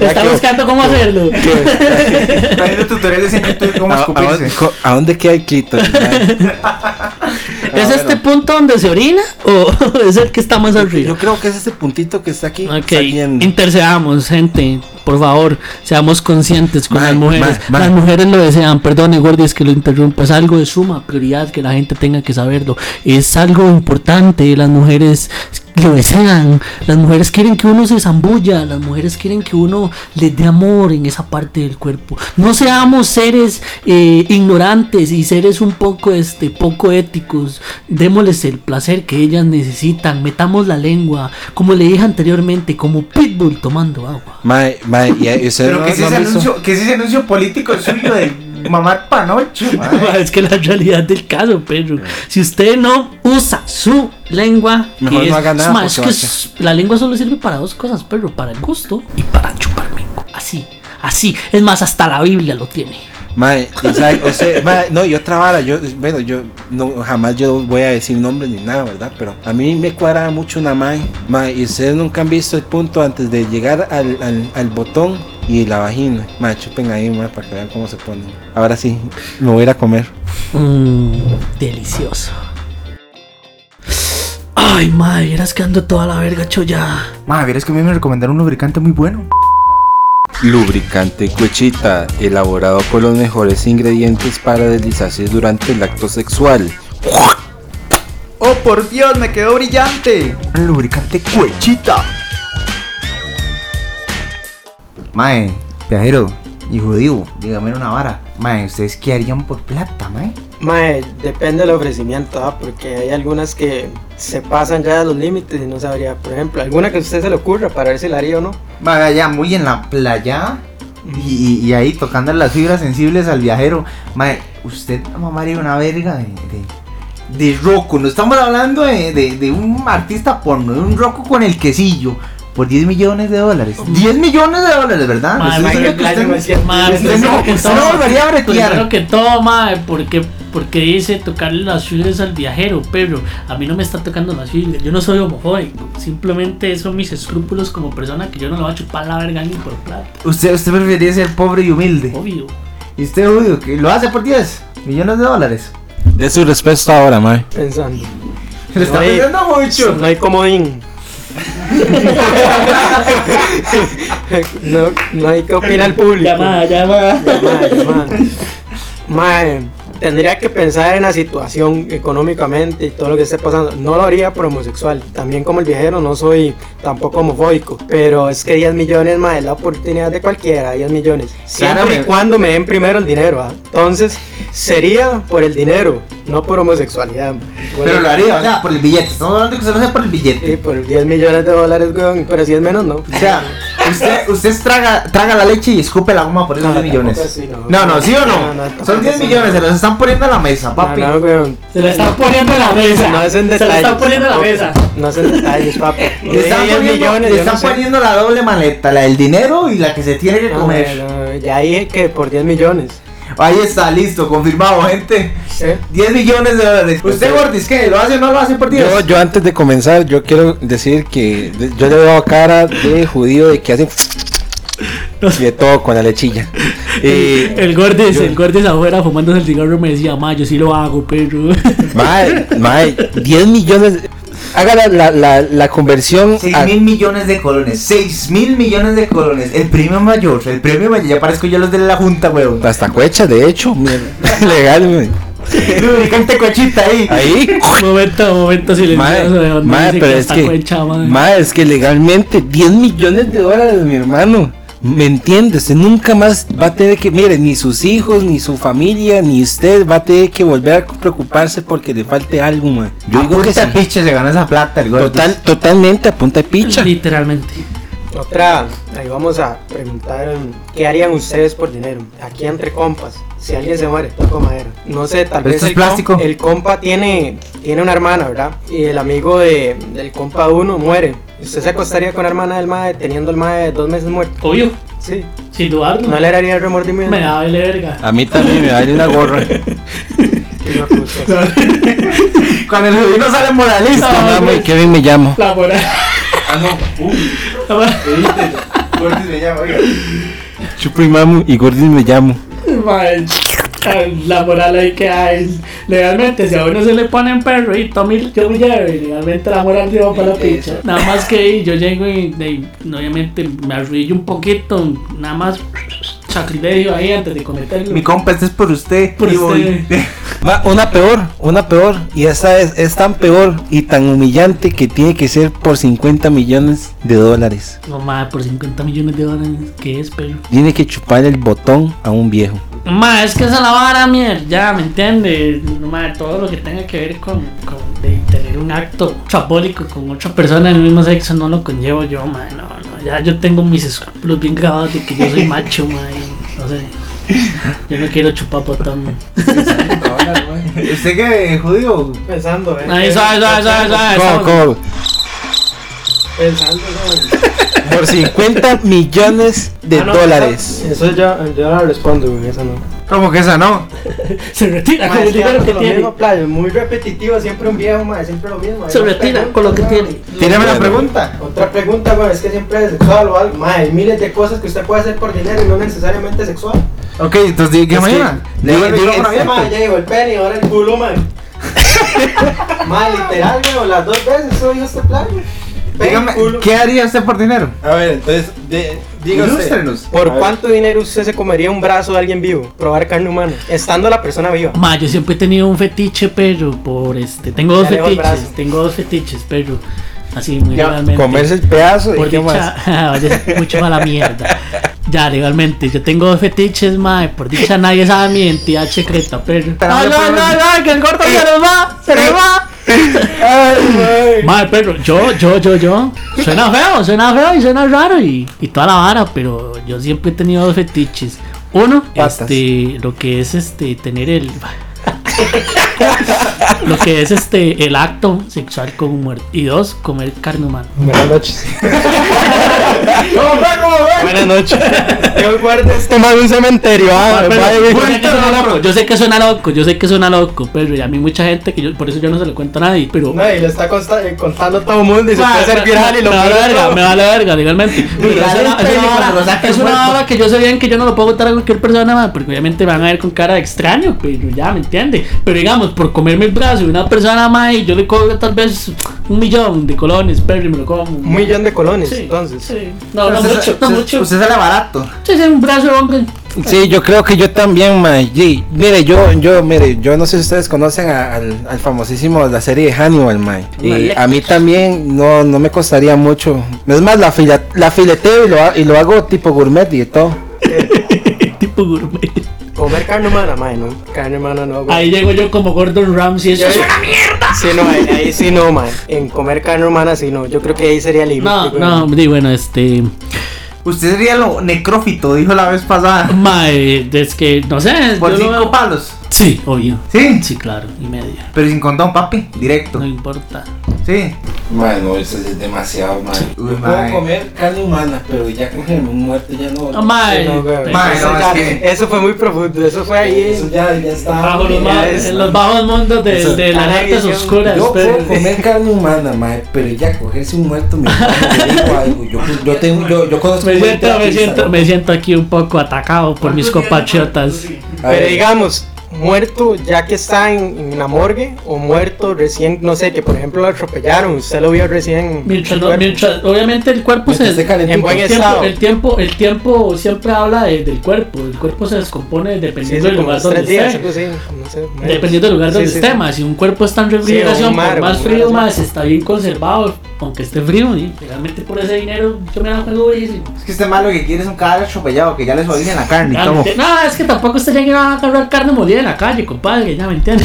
está que- buscando cómo hacerlo. Está viendo tutoriales en YouTube de cómo ¿A, a escupirse. a dónde queda el clítoris? ¿Es este punto donde se orina o es el que está más Yo arriba? creo que es ese puntito que está aquí. Ok, intercedamos, gente. Por favor, seamos conscientes con las mujeres. Las mujeres lo desean. Perdone, Gordy, es que lo interrumpa. Es algo de suma prioridad que la gente tenga que saberlo. Es algo importante. Las mujeres lo desean. Las mujeres quieren que uno se zambulla. Las mujeres quieren que uno les dé amor en esa parte del cuerpo. No seamos seres eh, ignorantes y seres un poco, este, poco éticos. Démosles el placer que ellas necesitan. Metamos la lengua, como le dije anteriormente, como pitbull tomando agua. Mae, mae, y, y usted Pero no- que es no ese anuncio, que es ese anuncio político suyo de mamar panocho, mae. es que la realidad del caso, Pedro. Si usted no usa su lengua, que Mejor no es, haga nada, porque que es- la lengua solo sirve para dos cosas, Pedro, para el gusto y para chupar menco. Así, así. Es más, hasta la Biblia lo tiene. Mae, o sea, mae, no, y otra vara, yo, bueno, yo no, jamás yo voy a decir nombres ni nada, ¿verdad? Pero a mí me cuadra mucho una mae, mae, y ustedes nunca han visto el punto antes de llegar al, al, al botón y la vagina. Mae, chupen ahí, mae, para que vean cómo se ponen. Ahora sí, me voy a ir a comer. Mmm, delicioso. Ay, madre, vieras que ando toda la verga choya. Mae, vieras que a mí me recomendaron un lubricante muy bueno. Lubricante Cuechita, elaborado con los mejores ingredientes para deslizarse durante el acto sexual. ¡Oh, por Dios! ¡Me quedó brillante! Lubricante cuechita. Mae, viajero y judío, dígame una vara. Mae, ¿ustedes qué harían por plata, mae? Mae, depende del ofrecimiento, ¿ah? porque hay algunas que se pasan ya de los límites y no sabría. Por ejemplo, alguna que a usted se le ocurra para ver si la haría o no. Mae, allá muy en la playa. Y ahí tocando las fibras sensibles al viajero. Mae, usted mamaría una verga de, de, de roco. No estamos hablando de, de- de un artista porno, de un roco con el quesillo. Por 10 millones de dólares. 10 millones de dólares, ¿verdad? Usted- no cierto. Madre, Usted primero no- que usted todo- no volvería a bretear. Que todo, madre, porque, porque dice tocarle las fibras al viajero, pero a mí no me está tocando las fibras. Yo no soy homofóbico, simplemente son mis escrúpulos como persona que yo no le voy a chupar la verga ni por plata. Usted, usted preferiría ser pobre y humilde. Obvio. Y usted, judío, que lo hace por 10 millones de dólares. De su respuesta ahora, mae. Pensando. Se le está No hay- pidiendo mucho. No hay comodín. No, no hay que opinar el público. Llamada, llamada. Llamada, llamada. Mae, tendría que pensar en la situación económicamente y todo lo que esté pasando. No lo haría por homosexual. También como el viajero no soy tampoco homofóbico. Pero es que 10 millones, mae, es la oportunidad de cualquiera, 10 millones. Siempre y cuando me den primero el dinero. ¿ah? Entonces, sería por el dinero, no por homosexualidad. Pero lo haría, o sea, por el billete. Estamos hablando que se lo hace por el billete. Sí, por 10 millones de dólares, weón, pero si es menos, no. O sea, usted, usted traga, traga la leche y escupe la goma por esos No, 10 millones. no. No, no, ¿sí o no? No, no, tampoco Son 10 así. millones, se los están poniendo a la mesa, papi. No, no, weón. Se la están poniendo en la mesa. No es en Se la detalles. están poniendo en la mesa. No hacen detalles, papi. Le están, De 10 poniendo, millones, le están sé. poniendo la doble maleta, la del dinero y la que se tiene que No, comer. no, ya dije que por 10 millones. Ahí está, listo, confirmado, gente. Sí. 10 millones de dólares. ¿Usted, Gordis, qué? ¿Lo hace o no lo hace por 10? Yo, yo antes de comenzar, yo quiero decir que yo le veo cara de judío de que hace y de todo con la lechilla. El Gordis, el Gordis afuera fumándose el cigarro me decía, ma, yo sí lo hago, pero. mae, mae, 10 millones. Haga la, la, la, la conversión 6 a- mil millones de colones. 6 mil millones de colones. El premio mayor. El premio mayor. Ya parezco yo los de la junta, weón. hasta cuecha, de hecho. Legal, güey. Lubricante cochita ahí. Ahí. Momento, momento silencioso. Dice pero es que, mae, es que legalmente 10 millones de dólares, mi hermano. ¿Me entiendes? Usted nunca más va a tener que, mire, ni sus hijos, ni su familia, ni usted va a tener que volver a preocuparse porque le falte algo, mae. Yo digo que sí. Apunta piche se gana esa plata, el. Total, totalmente a punta de picha. Literalmente. Otra, ahí vamos a preguntar um, qué harían ustedes por dinero. Aquí entre compas, si alguien se muere, toco madera. No sé, tal vez ¿Esto es el, com- plástico? el compa tiene, tiene una hermana, ¿verdad? Y el amigo de, del compa uno muere. ¿Usted se acostaría con la hermana del mae teniendo el mae dos meses muerto? Obvio, Sí. sin dudarlo. ¿No le daría el remordimiento? Me da verga. A mí también me vale una gorra. Cuando el judío sale moralista. No, y Kevin me llamo. La moral. Ah, no. Uy. Gordy se llama, oiga. Chupi mamu y Gordis me llamo. La moral ahí que hay. Legalmente, si a uno se le pone en perro y Tommy yo me lleve, legalmente la moral se va para la picha. Nada más que ahí yo llego y de- obviamente me arrodillo un poquito, nada más sacrilegio ahí antes de cometerlo. Mi compa, este es por usted. Por Y voy. usted. Va, una peor, una peor. Y esta es, es tan peor y tan humillante que tiene que ser por 50 millones de dólares. No más por 50 millones de dólares, ¿qué es, pero? Tiene que chupar el botón a un viejo. Ma, es que esa es la vara, mierda, ya, ¿me entiendes? Ma, todo lo que tenga que ver con, con de tener un acto chapólico con otra persona del mismo sexo no lo conllevo yo, ma, no, no, ya yo tengo mis escrúpulos bien grabados de que yo soy macho, ma, y no sé, yo no quiero chupar botón. ¿Usted qué, judío? Pensando, ¿eh? Ahí, suave, suave, ¿Cómo, suave. cómo? Pensando, ¿no? Por 50 millones de Ah, no, dólares. Eso, eso yo, yo no respondo, güey, eso no. ¿Cómo que esa no? Se retira con el que dinero tiene. mismo, muy repetitivo, siempre un viejo, ma, siempre lo mismo. Se retira con lo que ma. tiene. Tírame la pregunta. Otra pregunta, güey, es que siempre es sexual o algo. Ma, hay miles de cosas que usted puede hacer por dinero y no necesariamente sexual. Ok, entonces una. Le digo ya llegó el pene y ahora el culo, ma. ma, literal, güey, las dos veces eso dijo este plan, güey. Dígame. ¿qué haría usted por dinero? A ver, entonces, de, diga usted. Ilústrenos. ¿Por A cuánto dinero usted se comería un brazo de alguien vivo? Probar carne humana, estando la persona viva. Ma, yo siempre he tenido un fetiche, pero por este, tengo dos Ya lejos el fetiches, tengo dos fetiches, pero así muy Ya, realmente. comerse el pedazo y Por qué más. mucho mala mierda. Ya, legalmente, yo tengo dos fetiches, mae. Por dicha, nadie sabe mi identidad secreta, pero. ¡Ay, no no, no! ¡Que el gordo se nos va! ¡Se nos va! Mae, pero yo, yo, yo, yo. Suena feo, suena feo y suena raro y, y toda la vara, pero yo siempre he tenido dos fetiches. Uno, Patas. este, lo que es este, tener el. lo que es este, el acto sexual con un muerto. Y dos, comer carne humana. Buenas noches. Buenas noches. Guardo este más de un cementerio. Ah, Pero, vaya, yo, sé que suena loco, yo sé que suena loco, yo sé que suena loco, pero y a mí mucha gente que yo, por eso yo no se lo cuento a nadie, pero No, y le está consta- eh, contando todo el mundo y se puede ser me- viral y lo me peor de verga, me vale verga, legalmente. Es una, vara que yo sé bien que yo no lo puedo contar a cualquier persona, porque obviamente me van a ver con cara de extraño, pero ya, ¿me entiende? Pero digamos, por comerme el brazo de una persona más yo le cobro tal vez un millón de colones, pero y me lo como. Un millón de colones, Sí, entonces. sí. No, no mucho, no usted- mucho. Usted sale barato. Sí, sí, un brazo de hombre. Sí, yo creo que yo también. Sí, mire, yo, yo, mire, yo no sé si ustedes conocen a- al, al famosísimo la serie de Hannibal, man. Y a mí también no, no me costaría mucho. Es más, la, fila, la fileteo y lo, ha- y lo hago tipo gourmet y de todo. tipo gourmet. Comer carne humana, mae, no. Carne humana no, güey. Ahí llego yo como Gordon Ramsay, eso Yo- es una mierda. Sí, no, ahí, ahí sí no, man. En comer carne humana sí no. Yo creo que ahí sería el límite. No, no, di, bueno, este. Usted sería lo necrófito, dijo la vez pasada. Mae, es que no sé. Por yo cinco veo- palos. Sí, obvio. Sí. Sí, claro, y media. Pero sin condón, papi. Directo. No importa. Sí. Man, no, eso es demasiado, man. Uy, Yo puedo man. comer carne humana, pero ya cogerme un muerto ya no. No. Sí, no, eso, no, ya- es que- eso fue muy profundo. Eso fue ahí. ya, ya está. Bajo los, ya es- en los bajos mundos de, Eso- de las artes oscuras. Yo pero- puedo comer carne humana, mae, pero ya cogerse un muerto, mi hermano, te digo algo. Yo, yo, tengo, yo, yo conozco Me siento, me siento, me siento aquí un poco atacado por mis compatriotas. A Pero ver, digamos, muerto ya que está en, en la morgue o muerto recién, no sé, que por ejemplo lo atropellaron, usted lo vio recién. Mientras, mientras- obviamente el cuerpo Mientras se calentito. en buen el tiempo, el tiempo el tiempo siempre habla de- del cuerpo el cuerpo se descompone Sí, dependiendo sí, del lugar donde días, esté así, no sé, dependiendo del lugar Sí, donde sí, esté sí. más si un cuerpo está en refrigeración mar, por más frío más está bien conservado aunque esté frío y realmente por ese dinero yo me la juego buenísimo Es que este malo que quiere es un cadáver atropellado, que ya le suavicen la carne ente- No, es que tampoco usted llega a agarrar carne molida en la calle, compadre, ya me entiende.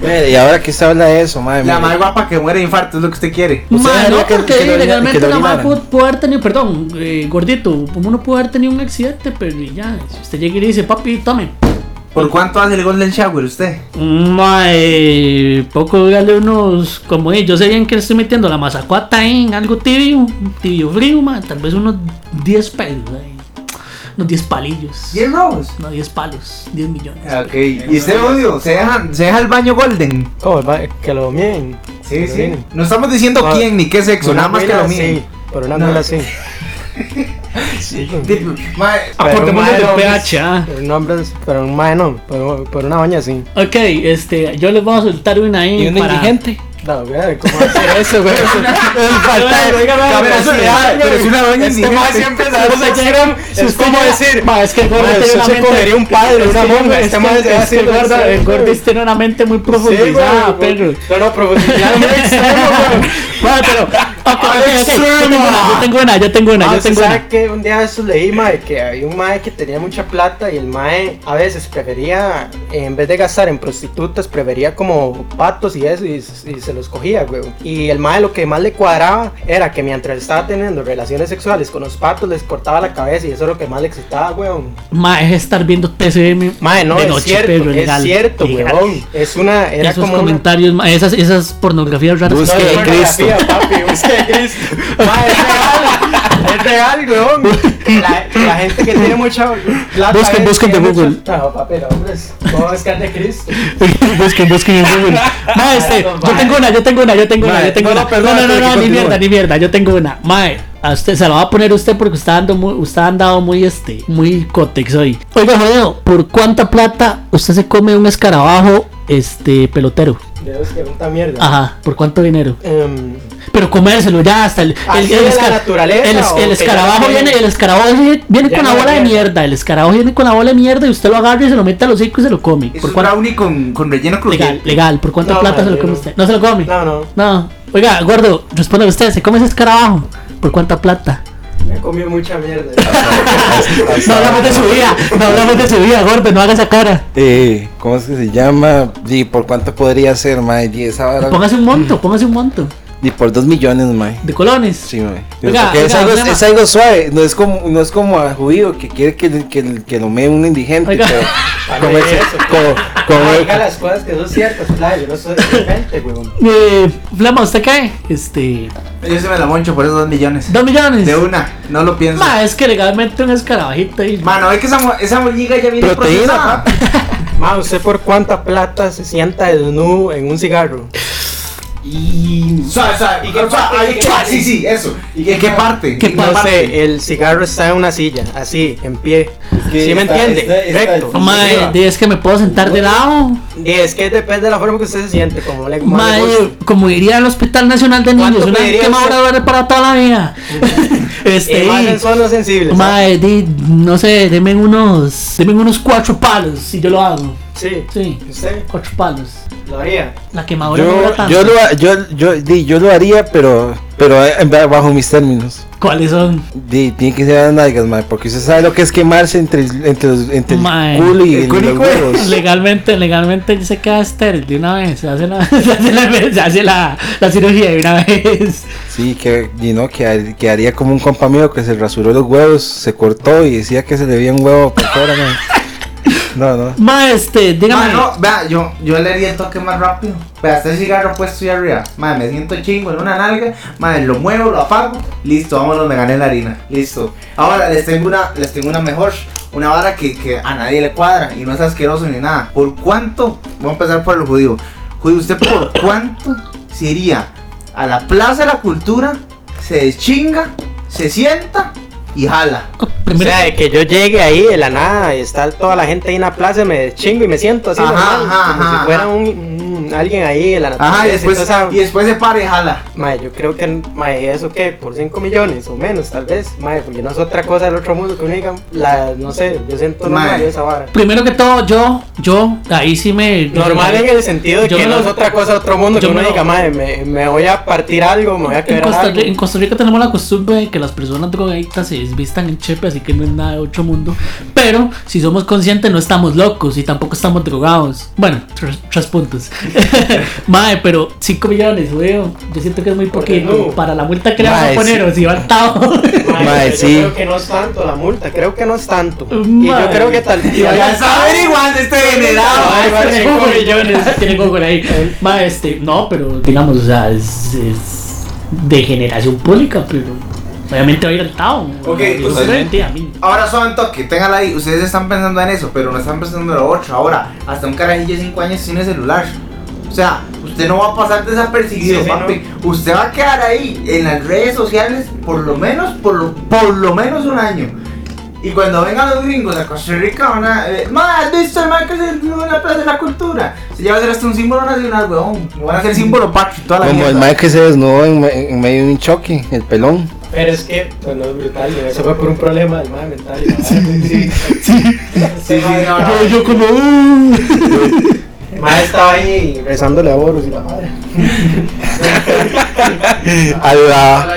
Mire, y ahora que usted habla de eso, madre. La más guapa que muere de infarto es lo que usted quiere. ¿Usted Ma, dejaría no, que- porque que legalmente que la ma orinaran? pudo, pudo haber tenido, perdón, eh, gordito, uno pudo haber tenido un accidente, pero ya, si usted llega y le dice, papi, tome. ¿Por cuánto hace el golden shower usted? Ma, eh, poco dígale unos, como yo sé bien que le estoy metiendo la mazacuata en algo tibio, tibio frío, ma, tal vez unos 10 pelos, ahí, unos 10 palillos. 10 robos. No, 10 palos, 10 millones. Ok. ¿Y usted odio? ¿Se deja, ¿Se deja el baño golden? ¿Cómo? Va- Que lo mien. Sí, Que lo sí. mien. No estamos diciendo Ah, quién ni qué sexo, nada más que lo sí, mío. Por una No. sí. Sí. Aportemos el no, pH, ah. Hombre, pero un mae no, por, por una baña sí. Ok, este, yo les voy a soltar una ahí ¿Y un para... indigente? No, güey, ¿cómo hacer eso, güey? Falta de capacidad, pero es una doña Este mae indigente. siempre. Si Es como decir, Ma, es que el gordo "Ma, tiene usted una se comería un padre, es una monja. es Este es el gordo- el tiene una mente muy profundizada, pero... No, no, profundidad muy extremo, güey. Bueno, pero... Yo tengo una, yo tengo una, yo tengo una, Ah, yo ¿usted tengo una. que un día de estos leí, mae, que había un mae que tenía mucha plata y el mae a veces prefería, en vez de gastar en prostitutas, prefería como patos y eso y, y se los cogía, güey. Y el mae lo que más le cuadraba era que mientras estaba teniendo relaciones sexuales con los patos les cortaba la cabeza y eso es lo que más le excitaba, güey. Ma, es estar viendo TCM Mae, no, de es noche, cierto, pero es legal, cierto, legal. weón. Es una, era Esos como una- comentarios, ma, esas, esas pornografías raras. Busque No, es Cristo. pornografía, papi, busque Cristo. Ma, es real, es real, weón. La, la gente que tiene mucha plata. Busquen, busquen de Google. No, papi, no, hombre, es- no, buscar de Cristo. busquen, busquen en Google. Ma, este, yo tengo una, yo tengo una, yo tengo una, yo tengo una. no, no, no, no, ni mierda, ni mierda, yo tengo una. Mae, a usted se la va a poner usted porque usted anda muy, usted ha andado muy este, muy cotex hoy. Oiga, jodeo, ¿por cuánta plata usted se come un escarabajo este pelotero? Dios, que puta mierda. Ajá, ¿por cuánto dinero? Em, Pero comérselo ya hasta el, ¿Así de la esca- naturaleza el, o el escarabajo viene, el escarabajo viene, con la bola de mierda. el escarabajo viene con la bola de mierda y usted lo agarra y se lo mete al hocico y se lo come. Es ¿Por un cuánto? brownie con, con relleno Legal, crujiente. legal, ¿por cuánta No, plata se lo come no. usted? ¿No se lo come? no, no, No. Oiga, gordo, responde usted, ¿se come ese escarabajo? ¿Por cuánta plata? Me comió mucha mierda. No hablamos de su vida, no hablamos de su vida, gordo, no haga esa cara. Eh, ¿cómo es que se llama? ¿Y por cuánto podría ser, mae? Y esa vara- Póngase un monto, póngase un monto Y por dos millones, mae. de colones. Sí, mae. Oiga, es, oiga, algo, problema. es algo suave, no es como, no es como a judío que quiere que, que, que lo mee un indigente. Oiga. Pero, como eso, como- como- Diga las cosas que son ciertas, claro, yo no soy gente, weón. Eh, Flama, ¿usted qué? Este, Yo se me la moncho por esos dos millones. dos millones. De una, no lo pienso. Ma, es que legalmente un escarabajito. Mano, es que esa, mo- esa molliga ya viene Proteína, procesada. Ma, ¿usted por cuánta plata se sienta desnudo en un cigarro? Y. Suave, suave. ¿Y qué parte? Sí, sí, eso. ¿Y en qué parte? ¿Qué ¿En parte? No sé, el cigarro está en una silla, así, en pie. que ¿Sí me entiende? está- está- Recto. Mae, di, es que me puedo sentar de lado. Y es que depende de la forma que usted se siente, como le, como le Mae, guste. como diría el Hospital Nacional de Niños, ¿Cuánto una quemadura para toda la vida. este, Y más y- en zonas sensibles. di, no sé, denme unos, denme unos cuatro palos si yo lo hago. Sí. Sí, ¿Usted cuatro palos. Lo haría? La quemadura no yo, tanto. yo, lo, yo, yo, di, yo lo haría, pero, pero eh, bajo mis términos. ¿Cuáles son? Di, tiene que ser las nalgas, mae, porque usted sabe lo que es quemarse entre, el- entre, los- entre Mae. el culo y El el, culo y los culo. huevos. Legalmente, legalmente se queda estéril de una vez. Se hace la, se hace la, se hace la, la cirugía de una vez. Sí, que, y no, que, que haría como un compa mío que se rasuró los huevos, se cortó y decía que se le veía un huevo por fuera, mae. No, no. Ma, este, dígame. Mano, vea, yo, yo le haría el toque más rápido. Vea, este cigarro puesto ahí arriba. Madre, me siento chingo en una nalga. Madre, lo muevo, lo apago. Listo, vámonos, me gané la harina. Listo. Ahora les tengo una, les tengo una mejor. Una vara que, que a nadie le cuadra y no es asqueroso ni nada. ¿Por cuánto? Vamos a empezar por el judío. Judío, ¿usted por cuánto se iría a la Plaza de la Cultura? Se deschinga, se sienta y jala. O Primero, sea, de que yo llegue ahí de la nada y está toda la gente ahí en la plaza, me chingo y me siento así Ajá, normal, ajá, como ajá, si fuera un, un- alguien ahí de la naturaleza. Ajá, y después, toda esa- y después se para y jala. Mae, yo creo que, mae, eso que por 5 millones o menos, tal vez, mae, porque no es otra cosa del otro mundo que uno diga, la, no sé, yo siento normal Mae. esa vara. primero que todo, yo, yo, ahí sí me. Normal en el sentido de Yo que no lo- es otra cosa del otro mundo que yo uno me lo- diga, mae, me, me voy a partir algo, me voy a En Costa, algo. en Costa Rica tenemos la costumbre de que las personas drogadictas se desvistan en chepe, así que no es nada de otro mundo. Pero si somos conscientes, no estamos locos y tampoco estamos drogados. Bueno, tres, tres puntos. Mae, pero 5 millones, weón. Yo siento que es muy poquito no. para la multa que le vamos a Mae, poner. sí. O si va atado. Mae, Mae, yo sí. creo que no es tanto la multa, creo que no es tanto. Y Mae. yo creo que tal. Ya está averiguando este generado. Tiene cinco millones. Tiene Google ahí. Ma, este, no, pero digamos, o sea, es, es de generación pública, pero obviamente va a ir al Tao. Ok, Yo usted- frente a mí. Ahora suban toque, téngala ahí. Ustedes están pensando en eso, pero no están pensando en lo otro. Ahora, hasta un carajillo de 5 años tiene celular. O sea, usted no va a pasar desapercibido, Sí, sí, papi. Usted va a quedar ahí en las redes sociales por lo menos, por lo, por lo menos un año. Y cuando vengan los gringos a Costa Rica van a... Eh, "Ma, ¿has visto el se desnudó en la Plaza de la Cultura? Se lleva a ser hasta un símbolo nacional, weón. Van a ser símbolo patrio toda la Como el. Mike que se desnudó en, me- en medio de un choque, el pelón. Pero es que, bueno, es brutal, eso fue por un problema del mental. y la vara. Sí, Sí, sí, no, no. Yo, yo como. uh. Mae estaba ahí rezándole a Boros y la madre. Alba.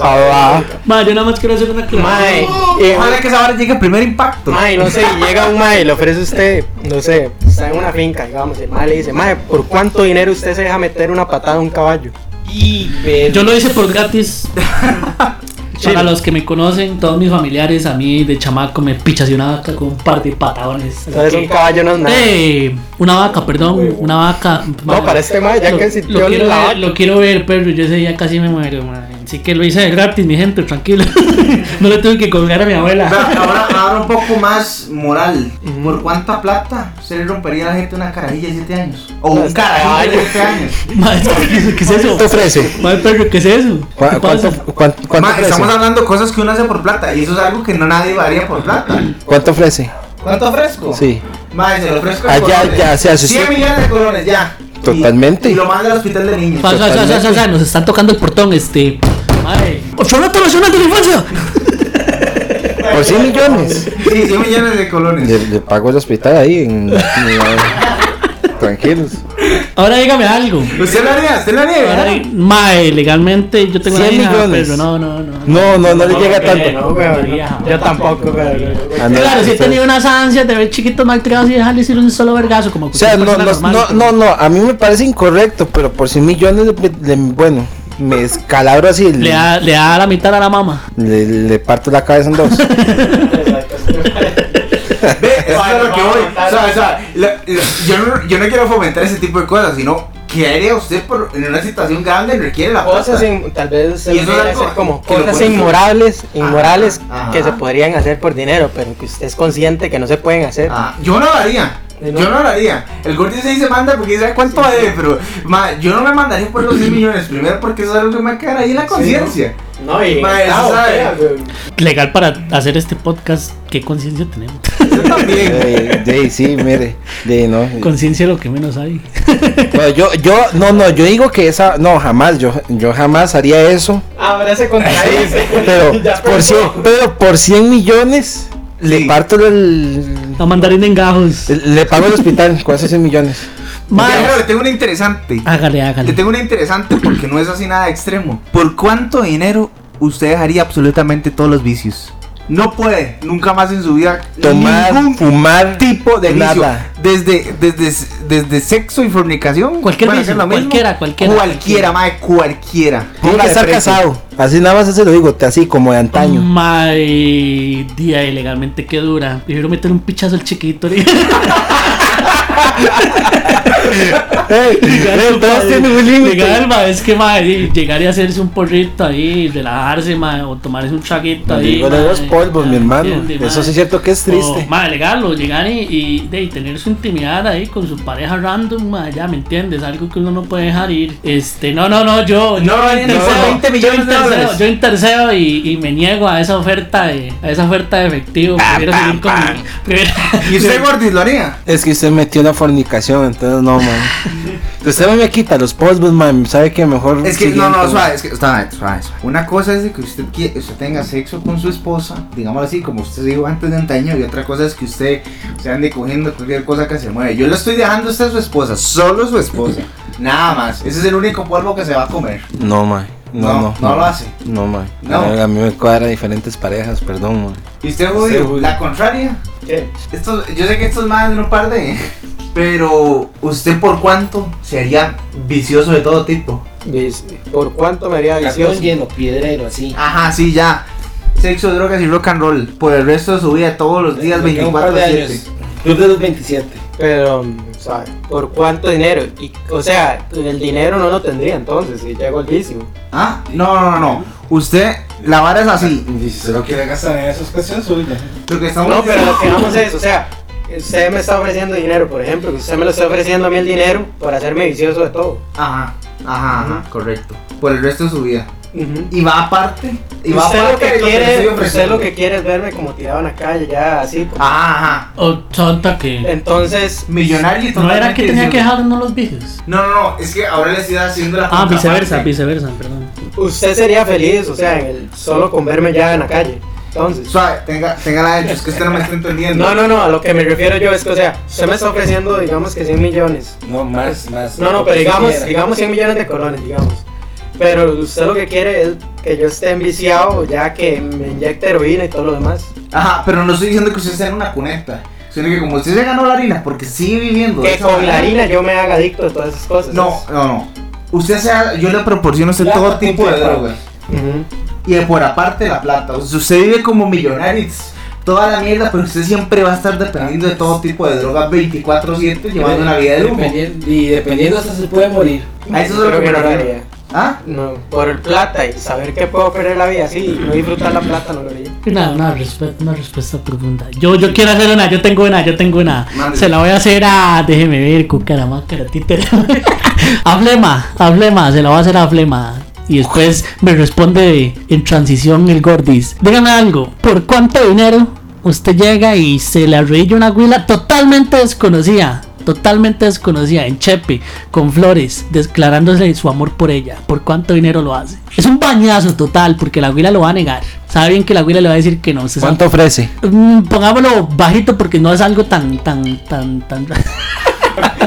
Alba. Ma, yo nada más quiero hacer una Mae, eh, Ojalá que esa hora llegue el primer impacto. Mae, no sé, y llega un mae y le ofrece a usted, no sé, está en una finca, digamos, y el mae le dice, mae, ¿por cuánto dinero usted se deja meter una patada a un caballo? Y Yo lo hice por gratis. Para los que me conocen, todos mis familiares, a mí de chamaco me pichas una vaca con un par de patadones. Entonces un caballo no es nada. Eh, una vaca, perdón, una vaca. No, para este mae, ya lo, que sintió lo quiero la ver, vaca. lo quiero ver, pero yo ese día casi me muero, man. Así que lo hice de gratis, mi gente, tranquilo. no le tuve que colgar a mi abuela. Ahora, ahora un poco más moral. ¿Por cuánta plata se le rompería a la gente una carajilla de 7 años? O un carajillo de caballo. 7 años. Madre, ¿qué es eso? ¿Cuánto ofrece? Madre, perro, ¿qué es eso? ¿Cu- ¿Qué ¿Cuánto, pasa? cuánto, cuánto Ma, ofrece? estamos hablando de cosas que uno hace por plata y eso es algo que no nadie haría por plata. ¿Cuánto ofrece? ¿Cuánto ofrezco? Sí, Ma, se lo ofrezco Ah, ya, ya, sea, si 100 usted- millones de colones, ya. Totalmente. Y, y lo manda al hospital de niños. Pasa, pasa, pasa, pasa, nos están tocando el portón, este. ¡Orfanato Nacional de la Infancia! por 100 millones. Sí, 100 millones de colones. Le, le pago el hospital ahí. En, en- tranquilos. Ahora dígame algo. ¿Usted lo haría? ¿Usted lo haría? Mae, legalmente yo tengo una 100 hija, millones. pero no, no, no. No, no, no le llega Eh, tanto. no, weón, no. Yo tampoco. Ah, Claro, sí he tenido unas ansias de ver chiquitos malcriados y dejarles ir un solo vergazo, como O sea, no, no, no, no, no, a mí me parece incorrecto, pero por 100 millones, le- bueno, me escalabro así, Le le, da, le da la mitad a la mamá. le, le parto la cabeza en dos. Ve, eso es lo que voy. O sea, o sea, la- la- yo, no, yo no quiero fomentar ese tipo de cosas, sino que haría usted por, en una situación grande requiere la Cosas plata. in- tal vez se Y eso es podría algo hacer como que lo cosas inmorales, Ajá, inmorales ajá. que se podrían hacer por dinero, pero que usted es consciente que no se pueden hacer. Ah, yo no lo haría. Sí, ¿no? Yo no lo haría. El gordo se dice manda porque sabe cuánto debe, pero ma, yo no me mandaría por los 100 millones. Primero porque eso es algo que me va a quedar ahí en la conciencia. No, y Ma, eso sabe. Legal para hacer este podcast, ¿qué conciencia tenemos? Yo también. De, de- sí, mire, de no. conciencia es lo que menos hay. No, yo, yo, no, no, yo digo que esa, no, jamás, yo, yo jamás haría eso, Ahora se contradice. pero por pensó. 100, pero por 100 millones le Sí. parto el, La mandarina en gajos. le pago el hospital con esos 100 millones. Pero le tengo una interesante. hágale, Le hágale. tengo una interesante porque no es así nada extremo. ¿Por cuánto dinero usted dejaría absolutamente todos los vicios? No puede, nunca más en su vida Tomar, ningún fumar, tipo de vicio. nada. Desde, desde, desde sexo y fornicación. Cualquier puede vicio, cualquiera, cualquiera. Cualquiera, mae, cualquiera. Tiene que estar casado, así nada más se lo digo, así como de antaño. Mae, día ilegalmente que dura. Prefiero meter un pichazo al chiquito. todos tienen un límite. Legal, ma, es que ma, llegar y hacerse un porrito ahí, relajarse, ma, o tomarse un traguito ahí. Digo de los polvos, mi hermano. ¿entiende, Eso sí es cierto que es triste. O, ma, legal, o llegar y, y, de, y tener su intimidad ahí con su pareja random, ma, ya me entiendes, algo que uno no puede dejar ir. Este, no, no, no, yo, No, yo ni por intercedo, 20 millones yo de intercedo, dólares. yo intercedo y, y me niego a esa oferta de, a esa oferta de efectivo. Prefiero seguir con mi- prefiero- ¿Y usted, Gordis, lo haría? Es que usted metió una fornicación, entonces no, man. Usted me quita los polvos, man. Sabe que mejor. Es que, no, siguiente, no, suave, es que, suave, suave, suave. Una cosa es de que usted, quiere, usted tenga sexo con su esposa, digámoslo así, como usted dijo antes de antaño, y otra cosa es que usted se ande cogiendo cualquier cosa que se mueve. Yo le estoy dejando a usted a su esposa, solo su esposa, nada más. Ese es el único polvo que se va a comer. No, man. No, No, no. no lo hace. No, man. No. A mí me cuadra diferentes parejas, perdón, man. ¿Y usted, Sí, Julio? La contraria. ¿Qué? Estos, yo sé que estos más de un par de. Pero, ¿usted por cuánto se haría vicioso de todo tipo? ¿Por cuánto me haría Cartón vicioso? lleno, piedrero, así. Ajá, sí, ya. Sexo, drogas y rock and roll. Por el resto de su vida, todos los días, Me queda un par 24 de años. 7. Club de los 27. Pero, ¿sabes? ¿Por cuánto dinero? Y, o sea, el dinero no lo tendría entonces si llego al vicio. ¿Ah? No, no, no, no. Usted, la vara es así. Si se lo quiere gastar en esas cosas suya. Lo que estamos No, pero lo que vamos es, o sea, usted me está ofreciendo dinero, por ejemplo, usted me lo está ofreciendo a mí el dinero para hacerme vicioso de todo. Ajá, ajá, ajá, correcto. Por el resto de su vida. Ujú. Y va aparte. Y va usted lo aparte que de lo que quiere, estoy usted lo que quiere es verme como tirado en la calle, ya así. como- Ajá, ajá. O tonta que. Entonces, Millonario y No era que tenía que dejar uno los vicios. No, no, no. Es que ahora le estoy haciendo la Ah, viceversa, viceversa, perdón. usted sería feliz, o sea, en el, solo con verme ya en la calle. Entonces, Suave, tenga, tenga la hecho, es que usted no me está entendiendo. no, no, no, a lo que me refiero yo es que, o sea, usted me está ofreciendo, digamos que 100 millones. No, más, más. No, no, pero digamos, digamos 100 millones de colones, digamos. Pero usted lo que quiere es que yo esté enviciado, ya que me inyecte heroína y todo lo demás. Ajá, pero no estoy diciendo que usted sea en una cuneta. Sino que como usted se ganó la harina porque sigue viviendo. Que con la harina yo me haga adicto de todas esas cosas. No, no, no. Usted sea, yo le proporciono a usted todo tipo de punto y drogas. Y de por aparte la plata. O sea, usted vive como millonario, toda la mierda, pero usted siempre va a estar dependiendo de todo tipo de drogas 24-7, llevando una vida de lujo. Y dependiendo hasta se puede morir. A eso es lo que me no haría. ¿Ah? No, por el plata y saber que puedo perder la vida así y no disfrutar la plata no lo haría. Una, una, respe- una respuesta profunda. Yo, yo quiero hacer una, yo tengo una, yo tengo una. Se la voy a hacer a. Déjeme ver, cucaramácara, títere. a Flema, a Flema, se la voy a hacer a Flema. Y después me responde en transición el Gordis. Dígame algo, ¿por cuánto dinero usted llega y se le arrodilla una huila totalmente desconocida? Totalmente desconocida, en Chepe, con flores, declarándose su amor por ella. ¿Por cuánto dinero lo hace? Es un bañazo total, porque la huila lo va a negar. Sabe bien que la huila le va a decir que no. Sabe- ¿Cuánto ofrece? Mm, pongámoslo bajito porque no es algo tan, tan, tan, tan.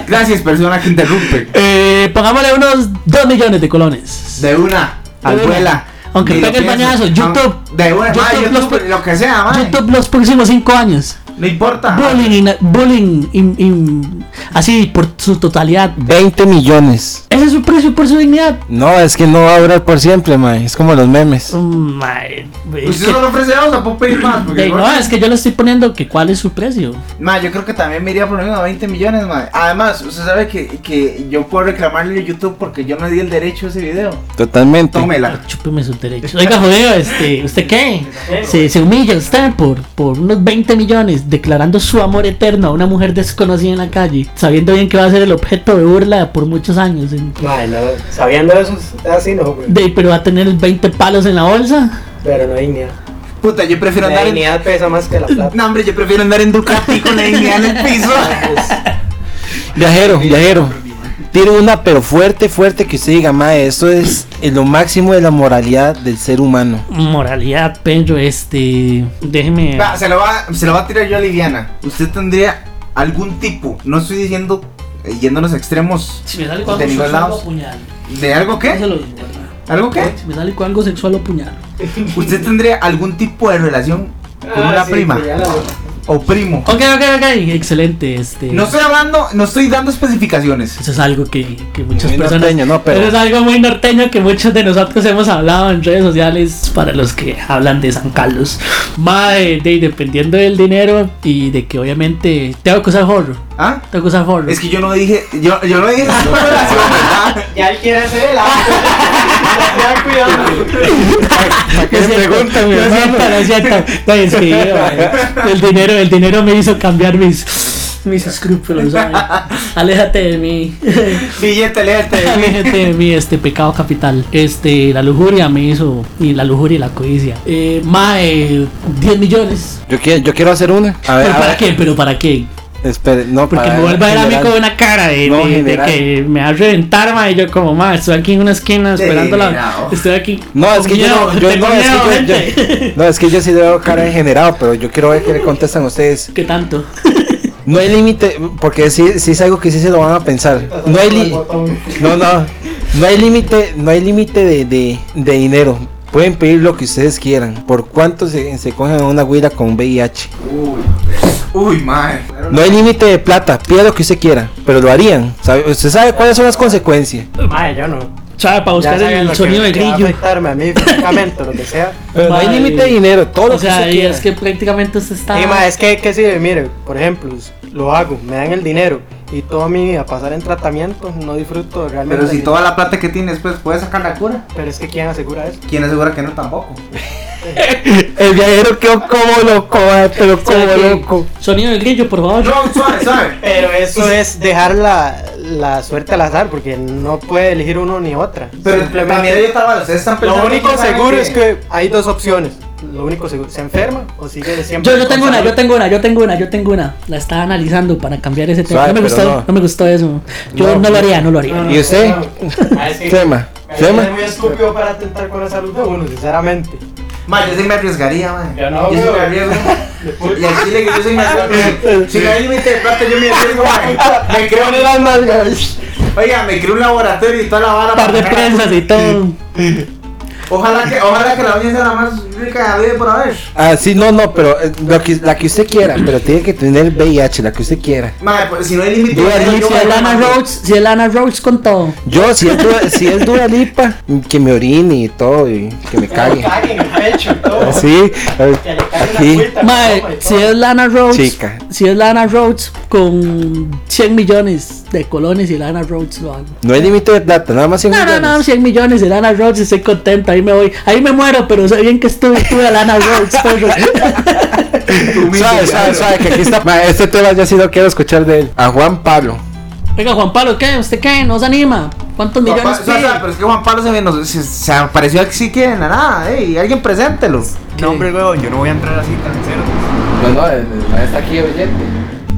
Gracias, persona que interrumpe. eh, pongámosle unos 2 millones de colones. De una, De abuela. Aunque pegue el bañazo, YouTube. De una, YouTube, los YouTube, lo que sea, ma. YouTube los próximos 5 años. No importa. Bullying, in- bullying, in- in- así por su totalidad. 20 millones. Ese es su precio por su dignidad. No, es que no va a durar por siempre, man. Es como los memes. Mm, mae, es Usted que- solo ofrece dos, ¿o puedo pedir más? Porque no, es que yo le estoy poniendo que cuál es su precio. Ma, yo creo que también me iría por lo mismo a 20 millones, ma. Además, usted sabe que, que yo puedo reclamarle a YouTube porque yo no di el derecho a ese video. Totalmente. Tómela. Chúpeme sus derechos. Oiga, jodido, este, ¿usted qué? Se, se humilla usted por, por unos 20 millones declarando su amor eterno a una mujer desconocida en la calle, sabiendo bien que va a ser el objeto de burla por muchos años. en- Ay, no, sabiendo eso, así no, güey. De, pero va a tener 20 palos en la bolsa. Pero no hay dignidad. Puta, yo prefiero La andar en... pesa más que la plata. No, hombre, yo prefiero andar en Ducati con la dignidad en el piso. Viajero, viajero. Tire una, pero fuerte, fuerte que usted diga, mae, esto es lo máximo de la moralidad del ser humano. Moralidad, pero este. Déjeme. Va, se, lo va, se lo va a tirar yo a Liviana. ¿Usted tendría algún tipo, no estoy diciendo eh, yéndonos a extremos, Si me sale con algo sexual, lo puñal. de algo qué? ¿Algo qué? Si me sale con algo sexual o puñal. ¿Usted tendría algún tipo de relación con Ah, una sí, prima pues ya la- o primo? Ok, ok, ok. Excelente. Este. No estoy hablando, no estoy dando especificaciones. Eso es algo que, que muchas Muy personas. norteño, no, pero- Eso es algo muy norteño que muchos de nosotros hemos hablado en redes sociales para los que hablan de San Carlos. Mae, de, dependiendo del dinero y de que obviamente tengo que usar forro. ¿Ah? Tengo que usar forro. Es que yo no dije, yo, yo no dije. Ya él quiere hacer el. Ya cuidado. ¿Para qué No le es cierto, preguntan, mi no es hermano? cierto, no es cierto. No, es que, mae, el dinero, el dinero me hizo cambiar mis, mis escrúpulos. Aléjate de mí. Billete, léete. Aléjate de mí, este pecado capital. Este, la lujuria me hizo, y la lujuria y la codicia. Eh, mae, 10 millones. Yo quiero, yo quiero hacer una. A ver, ¿Pero a para ver. qué? ¿Pero para qué? Espere, no, Porque para me vuelve a ver a mí con una cara de, No, de- de que me va a reventar, ma, y yo como, ma, estoy aquí en una esquina esperando la... Degenerado. Estoy aquí No, es que yo no, yo no, es miedo, que yo, no, es que yo sí veo cara en general, pero yo quiero ver qué le contestan ustedes. ¿Qué tanto? No hay límite, porque sí, sí es algo que sí se lo van a pensar. No hay li- no, no, no hay límite, no hay límite de, de, de dinero. Pueden pedir lo que ustedes quieran. ¿Por cuánto se, se cogen a una huila con VIH? Uy, mae. No hay límite de plata, pida lo que usted quiera, pero lo harían. ¿Sabe? ¿Usted sabe cuáles son las consecuencias? Mae, yo no. ¿Sabe? Para buscar el sonido que- de que va a grillo. afectarme a mí físicamente lo que sea. Pero no hay límite de dinero, todo lo O que sea, usted y quiera. es que prácticamente usted está... Ma, es que, que sí, mire, por ejemplo, lo hago, me dan el dinero y toda mi vida pasar en tratamiento, no disfruto realmente. Pero si toda la plata que tienes, pues, ¿puedes sacar la cura? Pero es que ¿quién asegura eso? ¿Quién asegura que no tampoco? El viajero quedó como loco, pero como loco. Sonido de grillo, por favor. No, suave, suave. Pero eso es dejar la, la suerte al azar, porque no puede elegir uno ni otra. Pero también estaba, ustedes están Lo pensando único que seguro es que hay dos opciones. Lo único seguro, se enferma o sigue de siempre. Yo, yo tengo una, yo tengo una, yo tengo una, yo tengo una. La estaba analizando para cambiar ese tema. Suave, no me gustó, no. no. me gustó eso. Yo no, No. lo haría, no lo haría. ¿Y usted? Ah, que- Flema, Es muy estúpido para atentar con la salud de uno, sinceramente. Ma, yo sí me arriesgaría, man. Yo no, yo sí me arriesgo. Y al chile que yo sí me arriesgo. Si no hay límite de plata, yo me arriesgo, man. Me creo las nalgas. Oiga, me creo un laboratorio y toda la vara. Par de prensas y todo. Ojalá que, ojalá que la uña sea la más rica vida por haber. Ah, sí, no, no, pero eh, lo que, la que usted quiera, pero tiene que tener VIH, la que usted quiera. Ma, pues, si no hay límite Dua de Lipa, Si es Lana Rhodes, si es Lana Rhodes con todo. Yo, si es, Dua- si es Dua Lipa, que me orine y todo, y que me cague. Caguen el pecho y todo. Sí, eh, Que le caiga Sí. toma y si es Lana Rhodes, Chica. si es Lana Rhodes con 100 millones de colones y Lana Rhodes lo hago. no hay límite de plata, nada más 100 No, no, millones. no, 100 millones de Lana Rhodes, estoy contento, ahí me voy, ahí me muero, pero sé bien que estuve, estuve a Lana Rhodes. Suave, suave, suave, que aquí está. Ma, este tema ya sí lo quiero escuchar de él. A Juan Pablo. Oiga, Juan Pablo, ¿qué? ¿Usted qué? ¿No se anima? ¿Cuántos millones o sea, pero es que Juan Pablo se, me- nos- se, se apareció así que de la nada, ey, alguien preséntelo. No, hombre, weón, yo no voy a entrar así tan cero. No, no, el, está aquí oyente.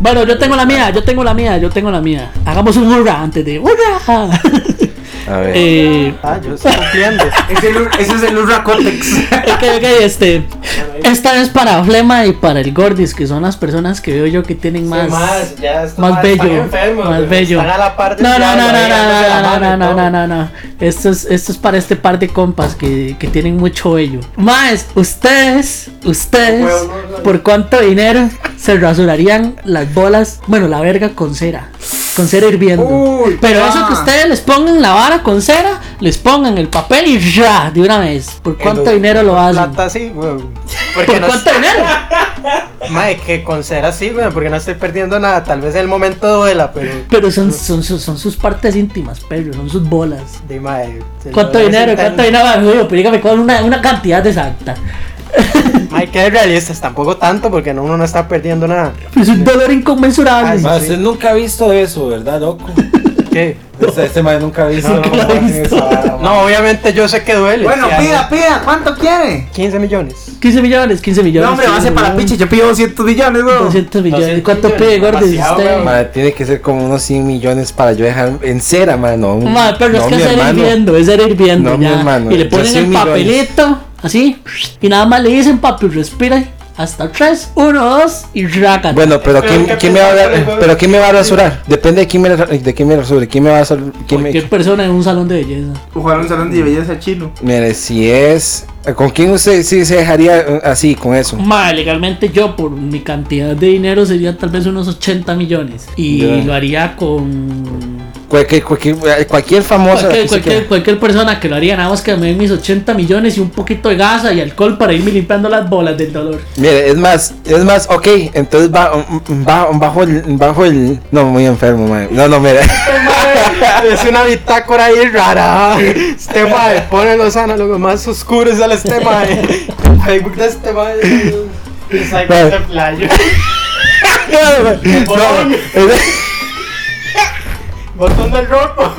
Bueno, yo tengo la mía, yo tengo la mía, yo tengo la mía. Hagamos un hurra antes de hurra. A ver. eh, Ah, yo estoy cumpliendo. Ese, es el- ese es el Urra Cortex. ok, ok, este. Esta es para Flema y para el Gordis, que son las personas que veo yo que tienen más. más, ya estos más más bello, enfermos, más bello. Están a la par del No, no, no, no, no, no, no, no, no, no, no. Esto es, esto es para este par de compas que, que tienen mucho vello. Más, ustedes, ustedes, No, huevo, no, no. ¿por cuánto dinero se rasurarían las bolas? Bueno, la verga con cera. Con cera hirviendo. Uy, Pero eso que ustedes les pongan la vara con cera, les pongan el papel y ya, de una vez. ¿Por cuánto dinero lo hacen? Plata sí, ¿Por no cuánto dinero? Mae, que con cera sí, güey, porque no estoy perdiendo nada. Tal vez el momento duela, pero. Pero son, son, sus- son sus partes íntimas, pero son sus bolas. El ¿Cuánto dinero? ¿Cuánto dinero? Pero dígame con una, una cantidad exacta. Hay que ser realistas, tampoco tanto, porque no- uno no está perdiendo nada. Es un dolor inconmensurable. Ay, Ma, usted nunca ha visto eso, ¿verdad, loco? ¿Qué? Este, este man nunca ha visto. Nunca lo he visto. No, obviamente yo sé que duele. Bueno, Sí, pida, pida, ¿cuánto quiere? 15 millones. 15 millones, 15 millones. No, hombre, va a ser para piche, yo pido 200 millones, weón. 200 millones. 200 ¿Cuánto millones, pide. Ma, tiene que ser como unos 100 millones para yo dejar en cera, mano. Madre, pero no, es que mi es hirviendo, es ser hirviendo No, mi ya. hermano, y le ponen 100 el millones. papelito, así, y nada más le dicen, papi, respira hasta 3, 1, 2 y raca. Bueno, pero Pero ¿quién, ¿qué quién me va a pensás, dar- güey? pero quién me va a rasurar? Depende de quién me de quién me rasure, quién me va a quién me cualquier persona en un salón de belleza. Jugar un salón de belleza chino. Mire, si es ¿con quién usted sí se dejaría eh, así con eso? Madre, legalmente yo por mi cantidad de dinero sería tal vez unos 80 millones. Y lo haría con Cualquier, cualquier, cualquier famosa. Cualquier, cualquier, persona que lo haría, nada más que me den mis 80 millones y un poquito de gasa y alcohol para irme limpiando las bolas del dolor. Mire, es más, es más, ok, entonces va, va- bajo el, bajo el, no, muy enfermo, mae. No, no, mira. es una bitácora ahí rara. Este mae pone los análogos más oscuros al este. El Facebook de este este playo. No, es- Botón del rojo.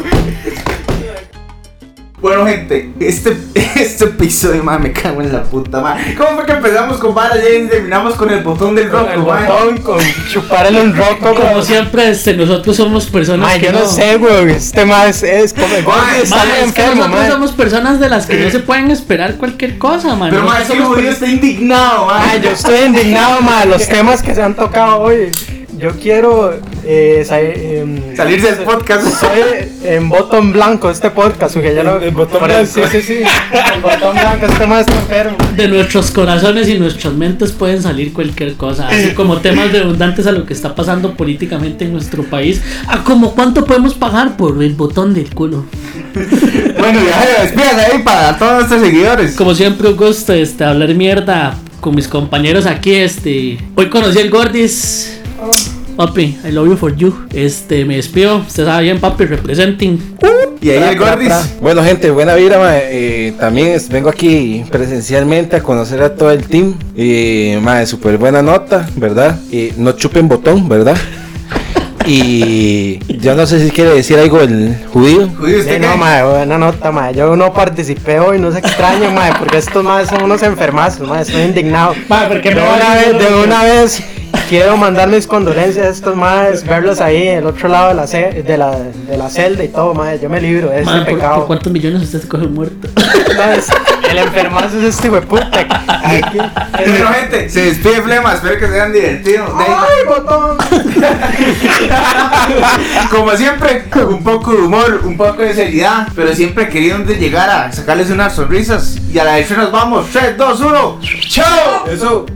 Bueno, gente, este, este episodio, ma, me cago en la puta, ma. ¿Cómo fue que empezamos con Vara James y terminamos con el botón del rock, El botón con chupar el roto. Como siempre, este, nosotros somos personas Mae, que yo no sé, weón. Este mae es, es como es que nosotros somos personas de las que no se pueden esperar cualquier cosa, man. Pero, es que Judío está indignado, ma. Ay, yo estoy indignado, ma, los temas que se han tocado hoy. Yo quiero eh, sa- Salirse del podcast. Soy en botón blanco este podcast, porque ya lo. En botón blanco. Sí, sí, sí. En botón blanco, este más está enfermo. de nuestros corazones y nuestras mentes pueden salir cualquier cosa, así como temas redundantes a lo que está pasando políticamente en nuestro país, a como cuánto podemos pagar por el botón del culo. Bueno, ya, despídase ahí para todos nuestros seguidores. Como siempre, un gusto este, hablar mierda con mis compañeros aquí. Este, hoy conocí al Gordis. Papi, I love you for you. Este, me despido. Usted sabe bien, papi, representing. Y ahí el Gordis. Bueno, gente, buena vida, mae. Eh, también es- vengo aquí presencialmente a conocer a todo el team. Y, mae, súper buena nota, ¿verdad? Y no chupen botón, ¿verdad? Y yo no sé si quiere decir algo el judío. Judío, ¿usted Sí, no, ma, buena nota, ma. Yo no participé hoy, no se extraño, ma, porque estos más son unos enfermazos, ma. Estoy indignado. Ma, ¿por qué de me vez, una vez quiero mandar mis condolencias a estos más, verlos ahí, el otro lado de la, ce- de la, de la celda y todo, ma. Yo me libro de ese Man, ¿por, pecado. cuántos millones usted se coge muerto? Ma, es- el enfermazo es este hueputa. Bueno, gente, se despide Flema. Espero que se hayan divertido. De ahí- ¡Ay, botón! Como siempre, un poco de humor, un poco de seriedad, pero siempre queriendo llegar a sacarles unas sonrisas. Y a la vez nos vamos. 3, 2, 1. ¡Chao! Eso.